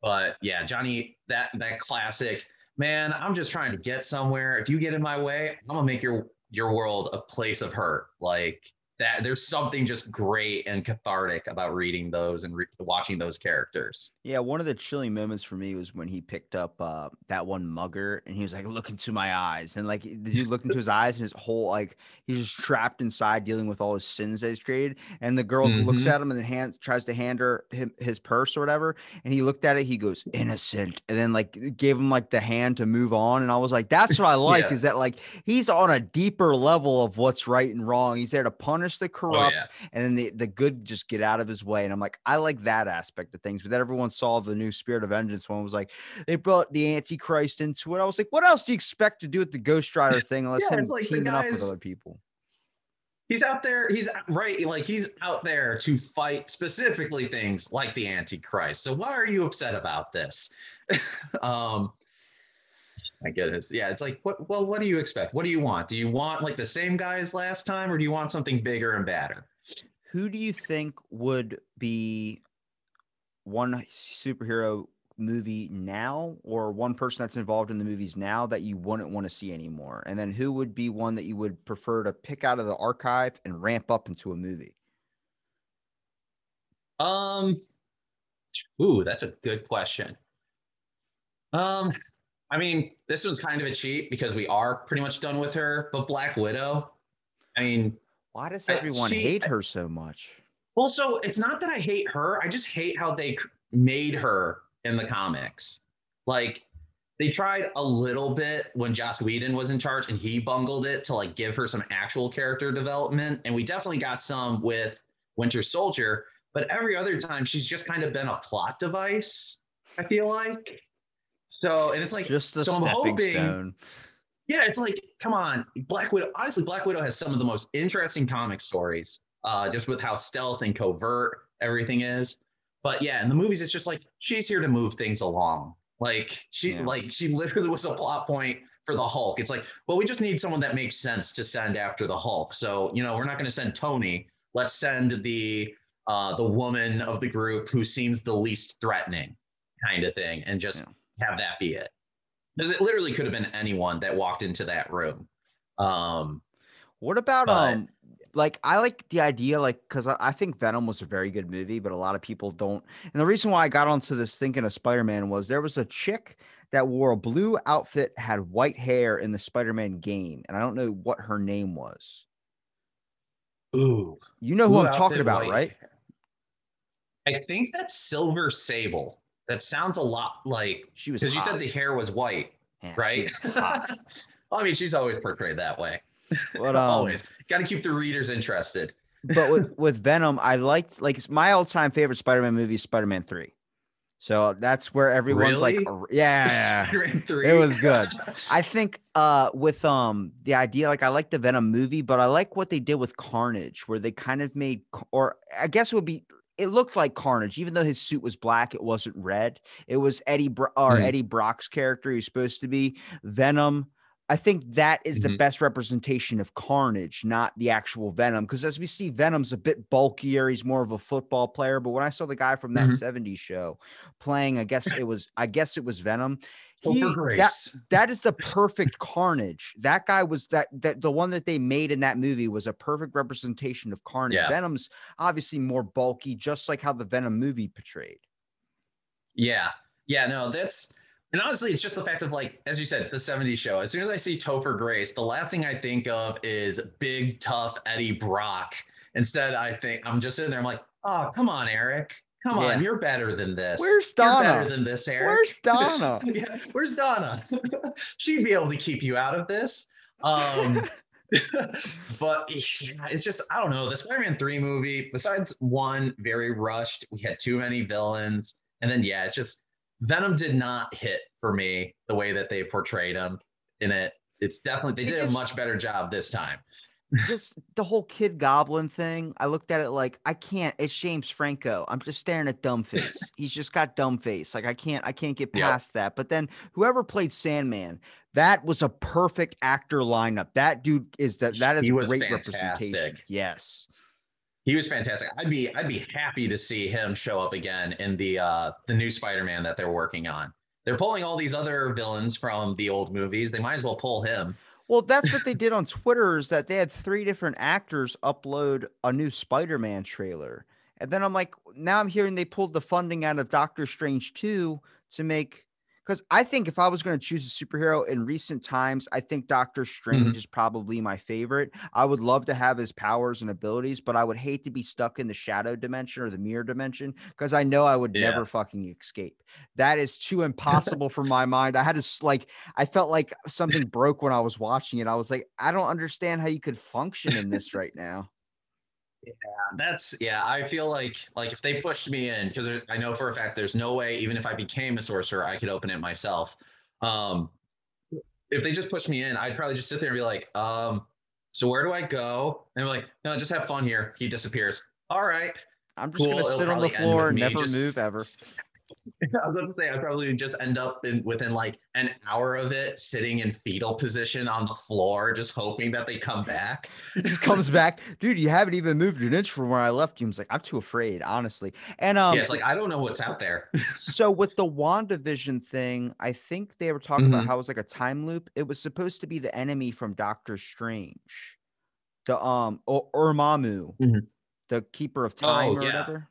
but yeah, Johnny, that that classic man. I'm just trying to get somewhere. If you get in my way, I'm gonna make your your world a place of hurt. Like that. There's something just great and cathartic about reading those and re- watching those characters.
Yeah, one of the chilling moments for me was when he picked up uh, that one mugger and he was like, "Look into my eyes," and like the dude looked into his eyes and his whole like he's just trapped inside dealing with all his sins that he's created. And the girl looks
Mhm.
at him and then hands tries to hand her him, his purse or whatever, and he looked at it. He goes, "Innocent," and then like gave him like the hand to move on. And I was like, "That's what I like
Yeah.
is that like he's on a deeper level of what's right and wrong. He's there to punish the corrupt."
yeah.
and then the, the good just get out of his way. And I'm like, I like that aspect of things. But then everyone saw the new Spirit of Vengeance one was like, they brought the Antichrist into it. I was like, what else do you expect to do with the Ghost Rider thing unless
Yeah,
him
like
teaming up with other people?
He's out there. He's right. Like he's out there to fight specifically things like the Antichrist. So why are you upset about this? um, my goodness. Yeah, it's like, what? Well, what do you expect? What do you want? Do you want like the same guy as last time, or do you want something bigger and badder?
Who do you think would be one superhero movie now or one person that's involved in the movies now that you wouldn't want to see anymore? And then who would be one that you would prefer to pick out of the archive and ramp up into a movie?
Um, ooh, that's a good question. Um, I mean, this one's kind of a cheat because we are pretty much done with her. But Black Widow, I mean,
Why does everyone
she-
hate her so much?
Well, so it's not that I hate her. I just hate how they made her in the comics. Like they tried a little bit when Joss Whedon was in charge and he bungled it to like give her some actual character development. And we definitely got some with Winter Soldier, but every other time she's just kind of been a plot device, I feel like. So, and it's like
Just a
so I'm
stepping
hoping-
stone.
yeah, it's like, come on, Black Widow. Honestly, Black Widow has some of the most interesting comic stories, uh, just with how stealth and covert everything is. But yeah, in the movies, it's just like she's here to move things along. Like she,
Yeah.
like she literally was a plot point for the Hulk. It's like, well, we just need someone that makes sense to send after the Hulk. So you know, we're not going to send Tony. Let's send the uh, the woman of the group who seems the least threatening, kind of thing, and just have that be it because it literally could have been anyone that walked into that room. Um,
What about
But-
um like I like the idea like because I, I think Venom was a very good movie, but a lot of people don't. And the reason why I got onto this thinking of Spider-Man was there was a chick that wore a blue outfit, had white hair in the Spider-Man game, and I don't know what her name was.
Ooh.
You know who I'm talking about,
white
right?
I think that's Silver Sable. That sounds a lot like
She was
because you said the hair was white,
Yeah,
right?
was
well, I mean, she's always portrayed that way.
But, um,
always got to keep the readers interested.
but with with Venom, I liked like my all time favorite Spider Man movie, Spider Man Three. So that's where everyone's like,
Really?
"R- yeah,
Spider-Man 3.
it was good. I think uh with um the idea like I like the Venom movie, but I like what they did with Carnage, where they kind of made or I guess it would be it looked like Carnage, even though his suit was black, it wasn't red. It was Eddie Bro- or
Mhm.
Eddie Brock's character who's supposed to be Venom. I think that is the
Mhm.
best representation of Carnage, not the actual Venom. Because as we see, Venom's a bit bulkier. He's more of a football player. But when I saw the guy from that
Mhm.
70s show playing, I guess it was, I guess it was Venom. He, that,
Grace.
that is the perfect carnage. That guy was that that the one that they made in that movie was a perfect representation of carnage.
Yeah.
Venom's obviously more bulky, just like how the Venom movie portrayed.
Yeah. Yeah, no, that's and honestly, it's just the fact of like, as you said, the 70s show. As soon as I see Topher Grace, the last thing I think of is big, tough Eddie Brock. Instead, I think I'm just sitting there, I'm like, oh, come on, Eric. Come
Yeah.
on, you're better than this.
Where's Donna?
You're better than this, Eric.
Where's Donna?
yeah, where's Donna? She'd be able to keep you out of this. Um, but yeah, it's just I don't know. The Spider-Man 3 movie, besides one very rushed, we had too many villains. And then yeah, it's just Venom did not hit for me the way that they portrayed him in it. It's definitely they
It
did
just-
a much better job this time.
Just the whole kid goblin thing. I looked at it like I can't. It's James Franco. I'm just staring at dumb face. He's just got dumb face. Like I can't. I can't get
Yep.
past that. But then whoever played Sandman, that was a perfect actor lineup. That dude is that. That is
He
a
was
great representation. Yes.
He was fantastic. I'd be I'd be happy to see him show up again in the uh the new Spider-Man that they're working on. They're pulling all these other villains from the old movies. They might as well pull him.
Well, that's what they did on Twitter is that they had three different actors upload a new Spider-Man trailer. And then I'm like, now I'm hearing they pulled the funding out of Doctor Strange 2 to make because I think if I was going to choose a superhero in recent times, I think Doctor Strange mm-hmm. is probably my favorite. I would love to have his powers and abilities, but I would hate to be stuck in the shadow dimension or the mirror dimension because I know I would
Yeah.
never fucking escape. That is too impossible for my mind. I had to like I felt like something broke when I was watching it. I was like, I don't understand how you could function in this right now.
That's yeah. I feel like like if they pushed me in because I know for a fact there's no way even if I became a sorcerer I could open it myself. Um, if they just pushed me in, I'd probably just sit there and be like, um, so where do I go? And they're like, no, just have fun here. He disappears. All right.
I'm just
Cool.
gonna
It'll
sit on the floor and never
just-
move ever.
I was about to say I'd probably just end up in within like an hour of it, sitting in fetal position on the floor, just hoping that they come back.
Just comes back, dude. You haven't even moved an inch from where I left you. I was like, I'm too afraid, honestly. And um,
yeah, it's like I don't know what's out there.
so with the WandaVision thing, I think they were talking about
Mhm.
how it was like a time loop. It was supposed to be the enemy from Doctor Strange, the um or Urmamu,
Mhm.
the keeper of time
Oh,
or
yeah.
whatever.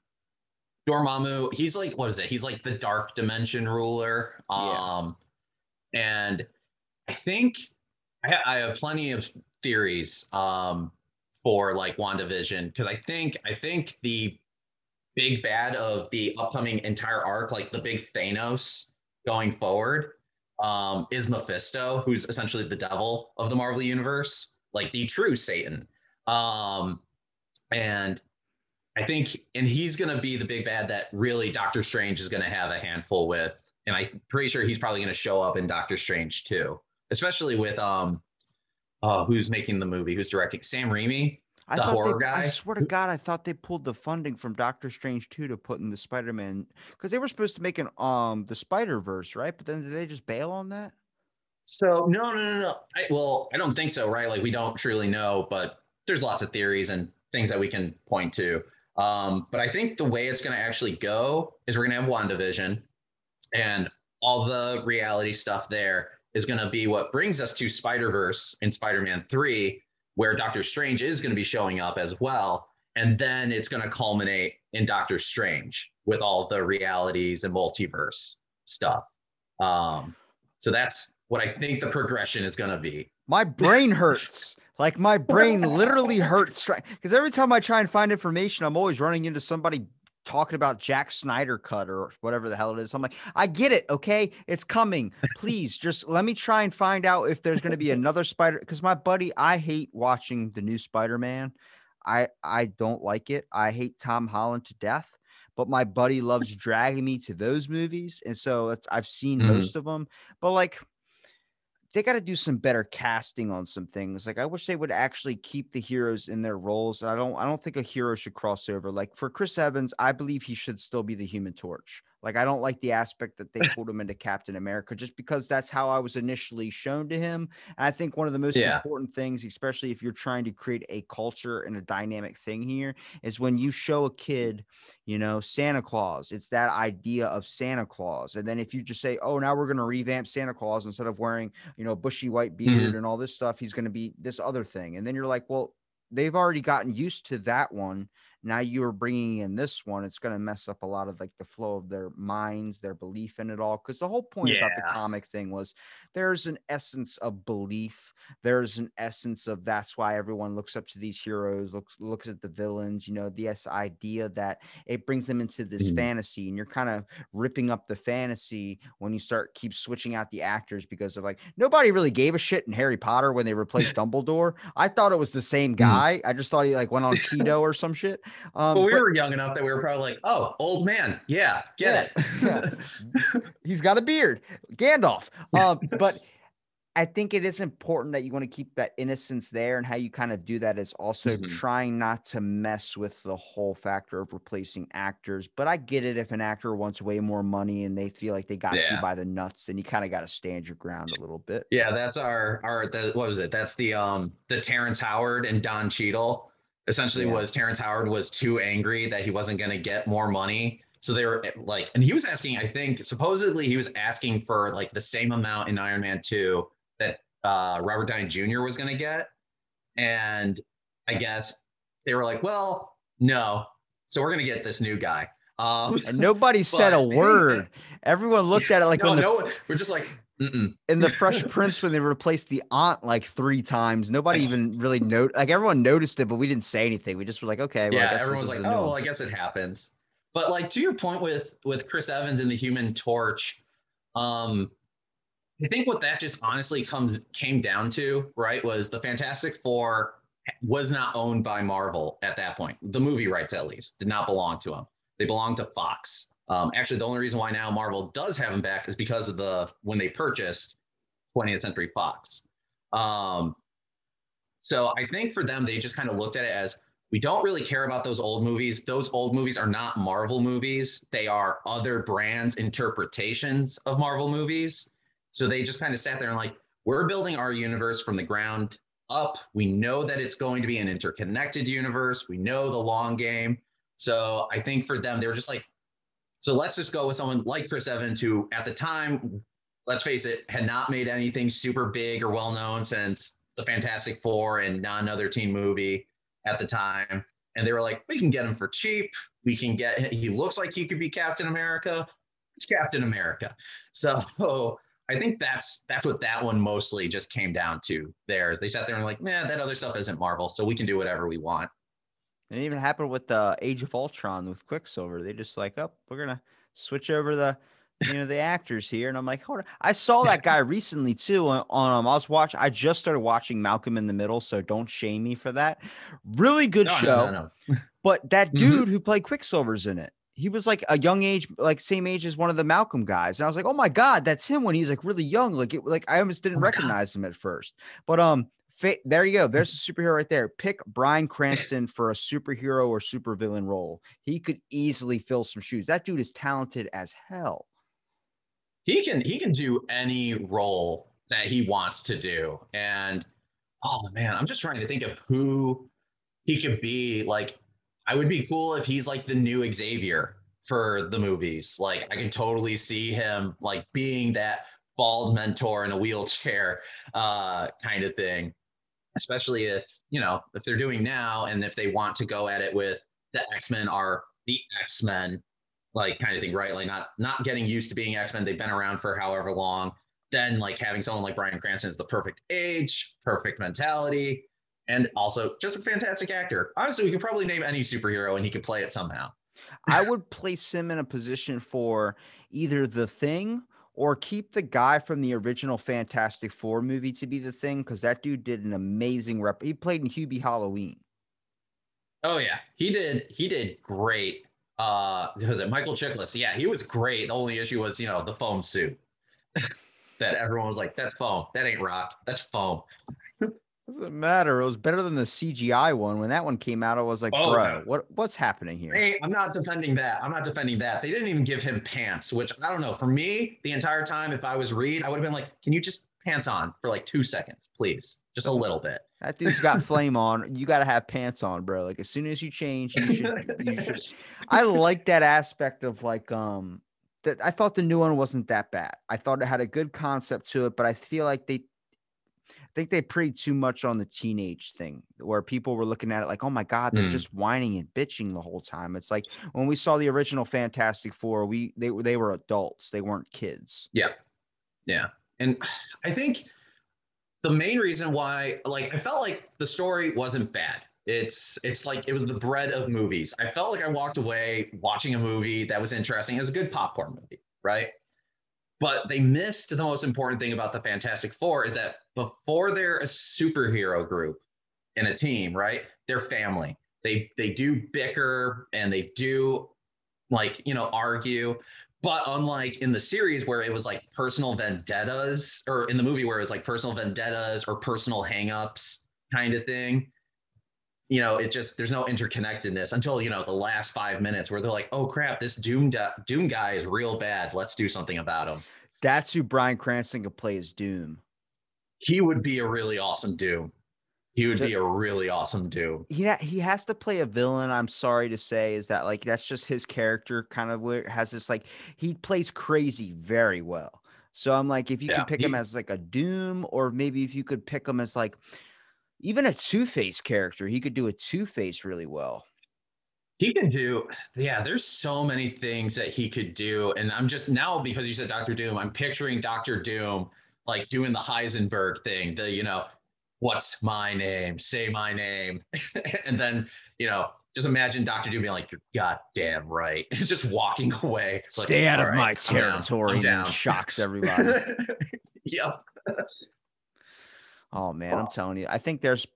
Dormammu, he's like, what is it? He's like the dark dimension ruler.
Yeah.
Um, and I think I, I have plenty of theories um for like WandaVision because I think I think the big bad of the upcoming entire arc, like the big Thanos going forward, um, is Mephisto, who's essentially the devil of the Marvel universe, like the true Satan. Um, and I think, and he's going to be the big bad that really Doctor Strange is going to have a handful with. And I'm pretty sure he's probably going to show up in Doctor Strange too, especially with um, uh, who's making the movie, who's directing Sam Raimi.
I
The horror
they, I swear to God, I thought they pulled the funding from Doctor Strange 2 to put in the Spider-Man because they were supposed to make an um the Spider-Verse, right? But then did they just bail on that?
So no, no, no, no. I, well, I don't think so, right? Like we don't truly know, but there's lots of theories and things that we can point to. Um, but I think the way it's going to actually go is we're going to have WandaVision, and all the reality stuff there is going to be what brings us to Spider Verse in Spider Man Three, where Doctor Strange is going to be showing up as well, and then it's going to culminate in Doctor Strange with all the realities and multiverse stuff. Um, so that's what I think the progression is going to be.
My brain hurts. Like my brain literally hurts because every time I try and find information, I'm always running into somebody talking about Jack Snyder cut or whatever the hell it is. I'm like, I get it. Okay. It's coming. Please just let me try and find out if there's going to be another spider. Cause my buddy, I hate watching the new Spider Man. I, I don't like it. I hate Tom Holland to death, but my buddy loves dragging me to those movies. And so I've seen mm-hmm. most of them, but like, they got to do some better casting on some things. Like I wish they would actually keep the heroes in their roles. I don't I don't think a hero should cross over. Like for Chris Evans, I believe he should still be the human torch. Like I don't like the aspect that they pulled him into Captain America just because that's how I was initially shown to him. And I think one of the most yeah. important things, especially if you're trying to create a culture and a dynamic thing here, is when you show a kid, you know, Santa Claus, it's that idea of Santa Claus. And then if you just say, oh, now we're going to revamp Santa Claus instead of wearing, you know, bushy white beard mm-hmm. and all this stuff, he's going to be this other thing. And then you're like, well, they've already gotten used to that one now you are bringing in this one it's going to mess up a lot of like the flow of their minds their belief in it all because the whole point yeah. about the comic thing was there's an essence of belief there's an essence of that's why everyone looks up to these heroes looks looks at the villains you know this idea that it brings them into this mm-hmm. fantasy and you're kind of ripping up the fantasy when you start keep switching out the actors because of like nobody really gave a shit in harry potter when they replaced dumbledore i thought it was the same mm-hmm. guy mm-hmm. i just thought he like went on keto or some shit
um, but we but, were young enough that we were probably like, "Oh, old man, yeah, get
yeah, it." yeah. He's got a beard, Gandalf. Um, but I think it is important that you want to keep that innocence there, and how you kind of do that is also mm-hmm. trying not to mess with the whole factor of replacing actors. But I get it if an actor wants way more money and they feel like they got yeah. you by the nuts, then you kind of got to stand your ground a little bit.
Yeah, that's our our the, what was it? That's the um the Terrence Howard and Don Cheadle essentially yeah. was Terrence Howard was too angry that he wasn't going to get more money. So they were like, and he was asking, I think, supposedly he was asking for like the same amount in Iron Man 2 that uh, Robert Downey Jr. was going to get. And I guess they were like, well, no. So we're going to get this new guy.
Um, and nobody said a word. Everyone looked at it like,
no, no, we're just like,
Mm-mm. In the Fresh Prince, when they replaced the aunt like three times, nobody even really note. Like everyone noticed it, but we didn't say anything. We just were like, okay,
well, yeah. everyone was like, oh, well, I guess it happens. But like to your point with with Chris Evans and the Human Torch, um, I think what that just honestly comes came down to, right, was the Fantastic Four was not owned by Marvel at that point. The movie rights, at least, did not belong to them. They belonged to Fox. Um, actually, the only reason why now Marvel does have him back is because of the when they purchased 20th Century Fox. Um, so I think for them, they just kind of looked at it as we don't really care about those old movies. Those old movies are not Marvel movies. They are other brands' interpretations of Marvel movies. So they just kind of sat there and like, we're building our universe from the ground up. We know that it's going to be an interconnected universe. We know the long game. So I think for them, they were just like, so let's just go with someone like Chris Evans, who at the time, let's face it, had not made anything super big or well known since the Fantastic Four and not another teen movie at the time. And they were like, we can get him for cheap. We can get, he looks like he could be Captain America. It's Captain America. So I think that's that's what that one mostly just came down to. There, is they sat there and like, man, that other stuff isn't Marvel, so we can do whatever we want.
It even happened with the uh, Age of Ultron with Quicksilver. They just like, oh, we're gonna switch over the you know the actors here, and I'm like, hold on. I saw that guy recently too on, on um, I was watching. I just started watching Malcolm in the Middle, so don't shame me for that. Really good no, show. No, no, but that mm-hmm. dude mm-hmm. who played Quicksilver's in it. He was like a young age, like same age as one of the Malcolm guys, and I was like, "Oh my god, that's him!" When he's like really young, like it, like I almost didn't oh recognize god. him at first. But um, there you go. There's a superhero right there. Pick Bryan Cranston for a superhero or supervillain role. He could easily fill some shoes. That dude is talented as hell.
He can he can do any role that he wants to do. And oh man, I'm just trying to think of who he could be. Like, I would be cool if he's like the new Xavier for the movies. Like, I can totally see him like being that bald mentor in a wheelchair uh, kind of thing especially if you know if they're doing now and if they want to go at it with the x-men are the x-men like kind of thing right like not not getting used to being x-men they've been around for however long then like having someone like Bryan Cranston is the perfect age, perfect mentality, and also just a fantastic actor. Honestly, we could probably name any superhero and he could play it somehow.
I would place him in a position for either the thing or keep the guy from the original Fantastic Four movie to be the thing because that dude did an amazing rep. He played in Hubie Halloween.
Oh yeah, he did. He did great. Uh, was it Michael Chiklis? Yeah, he was great. The only issue was, you know, the foam suit. that everyone was like, "That's foam. That ain't rock. That's foam."
Doesn't matter. It was better than the CGI one. When that one came out, I was like,
Oh,
bro,
yeah.
what what's happening here?
Hey, I'm not defending that. I'm not defending that. They didn't even give him pants, which I don't know. For me, the entire time, if I was Reed, I would have been like, "Can you just pants on for like two seconds, please? Just a little bit."
That dude's got flame on. You got to have pants on, bro. Like as soon as you change, you should. You should. I like that aspect of like um. That I thought the new one wasn't that bad. I thought it had a good concept to it, but I feel like they. I think they preyed too much on the teenage thing, where people were looking at it like, "Oh my god, they're
Mm.
just whining and bitching the whole time." It's like when we saw the original Fantastic Four, we they were they were adults, they weren't kids.
Yeah. Yeah. And I think the main reason why like I felt like the story wasn't bad. It's it's like it was the bread of movies. I felt like I walked away watching a movie that was interesting. It was a good popcorn movie, right? But they missed the most important thing about the Fantastic Four is that before they're a superhero group in a team, right? They're family. They they do bicker and they do like, you know, argue. But unlike in the series where it was like personal vendettas, or in the movie where it was like personal vendettas or personal hangups kind of thing, you know, it just there's no interconnectedness until you know the last five minutes where they're like, "Oh crap, this Doom Doom guy is real bad. Let's do something about him."
That's who Bryan Cranston could play as Doom.
He would be a really awesome Doom. He would
Ju-
be a really awesome Doom.
he he has to play a villain. I'm sorry to say, is that like that's just his character kind of where has this like he plays crazy very well. So I'm like, if you
Yeah,
could pick him as like a Doom, or maybe if you could pick him as like even a Two Face character, he could do a Two Face really well.
He can do, yeah, there's so many things that he could do. And I'm just now, because you said Doctor Doom, I'm picturing Doctor Doom like doing the Heisenberg thing, the, you know, what's my name? Say my name. and then, you know, just imagine Doctor Doom being like, you're goddamn right. just walking away. Like,
Stay out of
right,
my
I'm down,
territory
I'm
and
down."
shocks everybody.
yep.
Oh man, I'm telling you, I think there's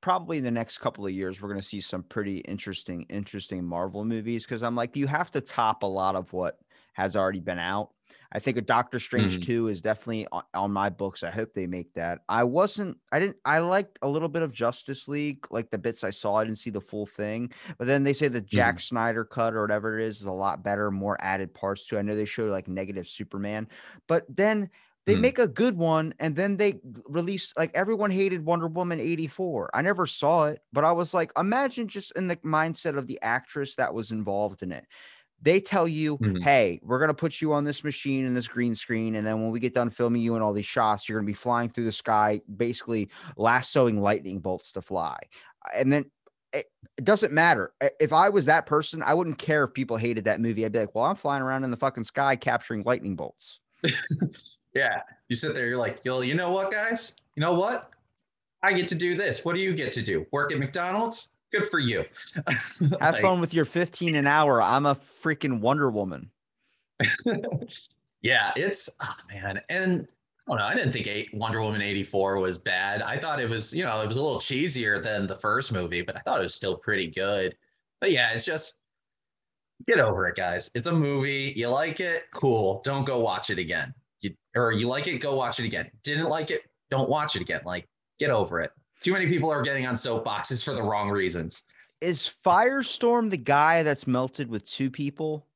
probably in the next couple of years we're going to see some pretty interesting, interesting Marvel movies because I'm like, you have to top a lot of what has already been out. I think a Doctor Strange
Mhm.
2 is definitely on, on my books. I hope they make that. I wasn't, I didn't, I liked a little bit of Justice League, like the bits I saw. I didn't see the full thing, but then they say the Jack Snyder cut or whatever it is is a lot better, more added parts to. it. I know they show like negative Superman, but then they
Hmm.
make a good one and then they release like everyone hated Wonder Woman 84. I never saw it, but I was like, imagine just in the mindset of the actress that was involved in it. They tell you,
Mhm.
hey, we're going to put you on this machine and this green screen. And then when we get done filming you in all these shots, you're going to be flying through the sky, basically lassoing lightning bolts to fly. And then it, it doesn't matter. If I was that person, I wouldn't care if people hated that movie. I'd be like, well, I'm flying around in the fucking sky capturing lightning bolts.
Yeah. You sit there, you're like, yo, you know what, guys? You know what? I get to do this. What do you get to do? Work at McDonald's? Good for you.
Have
Like,
fun with your 15 an hour. I'm a freaking Wonder Woman.
yeah, it's oh man, and I don't know. I didn't think eight, Wonder Woman eighty four was bad. I thought it was, you know, it was a little cheesier than the first movie, but I thought it was still pretty good. But yeah, it's just get over it, guys. It's a movie. You like it, cool. Don't go watch it again. You or you like it, go watch it again. Didn't like it, don't watch it again. Like, get over it. Too many people are getting on soapboxes for the wrong reasons.
Is Firestorm the guy that's melted with two people?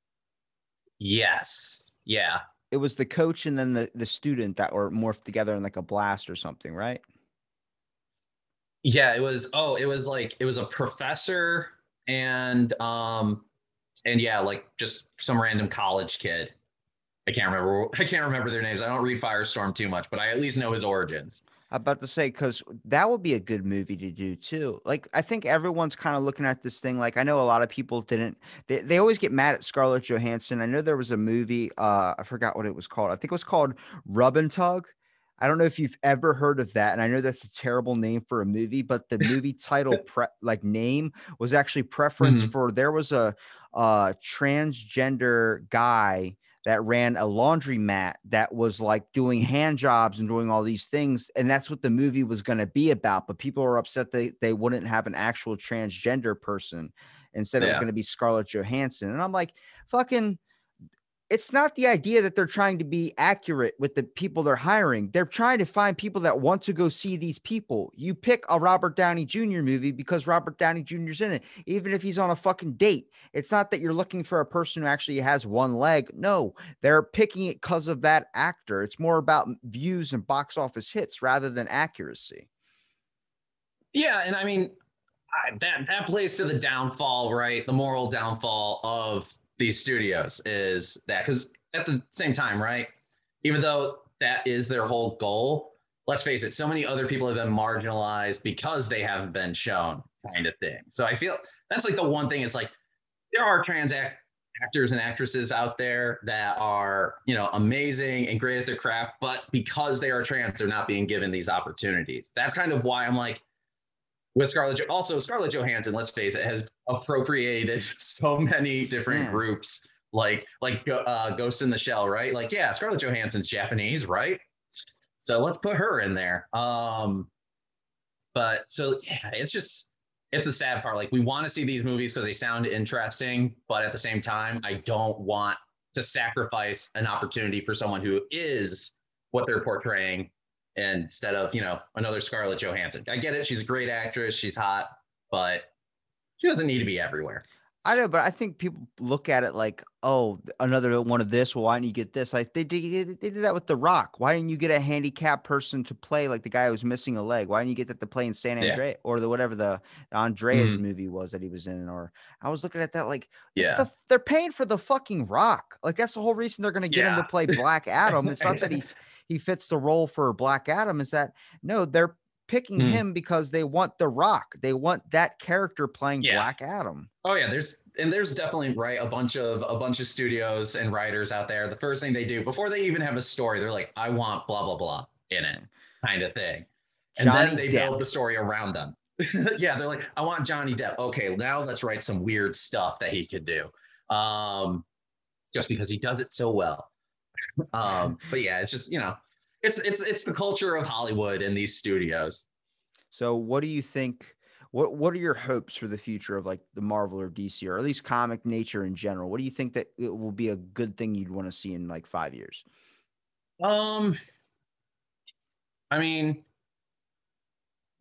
Yes. Yeah.
It was the coach and then the, the student that were morphed together in like a blast or something, right?
Yeah, it was oh, it was like it was a professor and um and yeah, like just some random college kid. I can't remember I can't remember their names. I don't read Firestorm too much, but I at least know his origins.
I'm about to say because that would be a good movie to do too. Like I think everyone's kind of looking at this thing. Like I know a lot of people didn't. They, they always get mad at Scarlett Johansson. I know there was a movie. Uh, I forgot what it was called. I think it was called Rub and Tug. I don't know if you've ever heard of that, and I know that's a terrible name for a movie, but the movie title, pre- like name, was actually preference
Mhm.
for there was a, a transgender guy that ran a laundromat that was like doing hand jobs and doing all these things, and that's what the movie was going to be about. But people were upset they they wouldn't have an actual transgender person. Instead, it was going to be Scarlett Johansson, and I'm like, fucking it's not the idea that they're trying to be accurate with the people they're hiring. They're trying to find people that want to go see these people. You pick a Robert Downey Jr. movie because Robert Downey Jr.'s in it, even if he's on a fucking date. It's not that you're looking for a person who actually has one leg. No, they're picking it because of that actor. It's more about views and box office hits rather than accuracy.
Yeah, and I mean I, that that plays to the downfall, right? The moral downfall of these studios is that because at the same time, right? Even though that is their whole goal, let's face it, so many other people have been marginalized because they haven't been shown, kind of thing. So I feel that's like the one thing. It's like there are trans act- actors and actresses out there that are you know amazing and great at their craft, but because they are trans, they're not being given these opportunities. That's kind of why I'm like with Scarlett. Jo- Also, Scarlett Johansson, let's face it, has appropriated so many different
Yeah.
groups, like like uh, Ghost in the Shell, right? Like, yeah, Scarlett Johansson's Japanese, right? So let's put her in there. Um, but so yeah, it's just it's the sad part. Like, we want to see these movies because they sound interesting, but at the same time, I don't want to sacrifice an opportunity for someone who is what they're portraying instead of you know another Scarlett Johansson. I get it; she's a great actress, she's hot, but she doesn't need to be everywhere.
I know, but I think people look at it like, oh, another one of this. Well, why didn't you get this? Like they did, they did that with The Rock. Why didn't you get a handicapped person to play like the guy who was missing a leg? Why didn't you get that to play in San
Yeah.
Andreas or the whatever the, the Andreas
Mhm.
movie was that he was in? Or I was looking at that like, it's
Yeah,
the, they're paying for the fucking Rock. Like that's the whole reason they're going to get him to play Black Adam. It's not that he he fits the role for Black Adam. Is that no? They're picking
Mm.
him because they want The Rock. They want that character playing
Yeah.
Black Adam.
Oh yeah, there's and there's definitely right a bunch of a bunch of studios and writers out there. The first thing they do before they even have a story, they're like, I want blah blah blah in it, kind of thing. And
Johnny
then they
Depp.
build the story around them. yeah, they're like, I want Johnny Depp. Okay, now let's write some weird stuff that he could do. Um, just because he does it so well. Um, but yeah, it's just, you know, it's it's it's the culture of Hollywood and these studios.
So, what do you think? What What are your hopes for the future of like the Marvel or DC or at least comic nature in general? What do you think that it will be a good thing you'd want to see in like five years?
Um, I mean,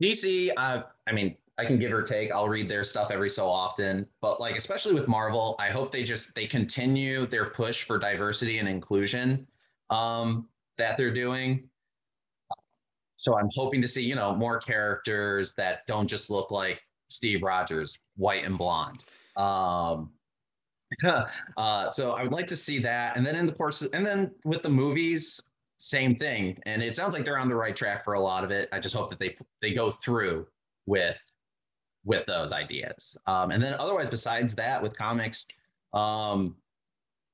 DC. Uh, I mean, I can give or take. I'll read their stuff every so often, but like especially with Marvel, I hope they just they continue their push for diversity and inclusion um, that they're doing. So I'm hoping to see you know more characters that don't just look like Steve Rogers, white and blonde. Um, uh, so I would like to see that, and then in the course, and then with the movies, same thing. And it sounds like they're on the right track for a lot of it. I just hope that they they go through with with those ideas. Um, and then otherwise, besides that, with comics, um,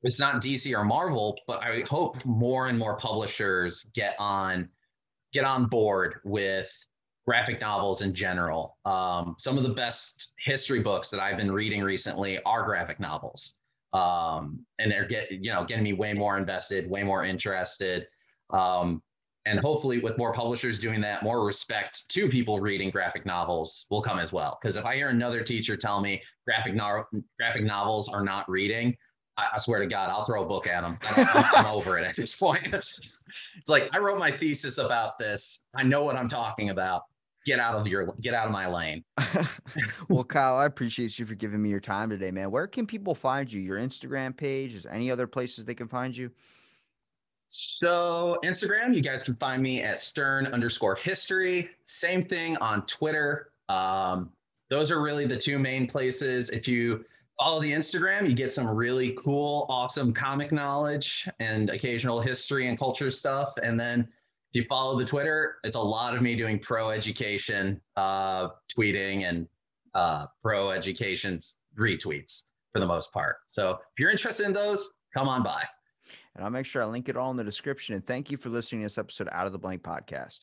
it's not DC or Marvel, but I hope more and more publishers get on get on board with graphic novels in general. Um, some of the best history books that I've been reading recently are graphic novels, um, and they're get you know getting me way more invested, way more interested. Um, and hopefully, with more publishers doing that, more respect to people reading graphic novels will come as well. Because if I hear another teacher tell me graphic no- graphic novels are not reading, I, I swear to God, I'll throw a book at them. I'm, over it at this point. it's like I wrote my thesis about this. I know what I'm talking about. Get out of your get out of my lane.
well, Kyle, I appreciate you for giving me your time today, man. Where can people find you? Your Instagram page? Is any other places they can find you?
So Instagram, you guys can find me at Stern underscore history. Same thing on Twitter. Um, those are really the two main places. If you follow the Instagram, you get some really cool, awesome comic knowledge and occasional history and culture stuff. And then if you follow the Twitter, it's a lot of me doing pro education, uh, tweeting, and uh, pro education retweets for the most part. So if you're interested in those, come on by.
And I'll make sure I link it all in the description. And thank you for listening to this episode Out of the Blank podcast.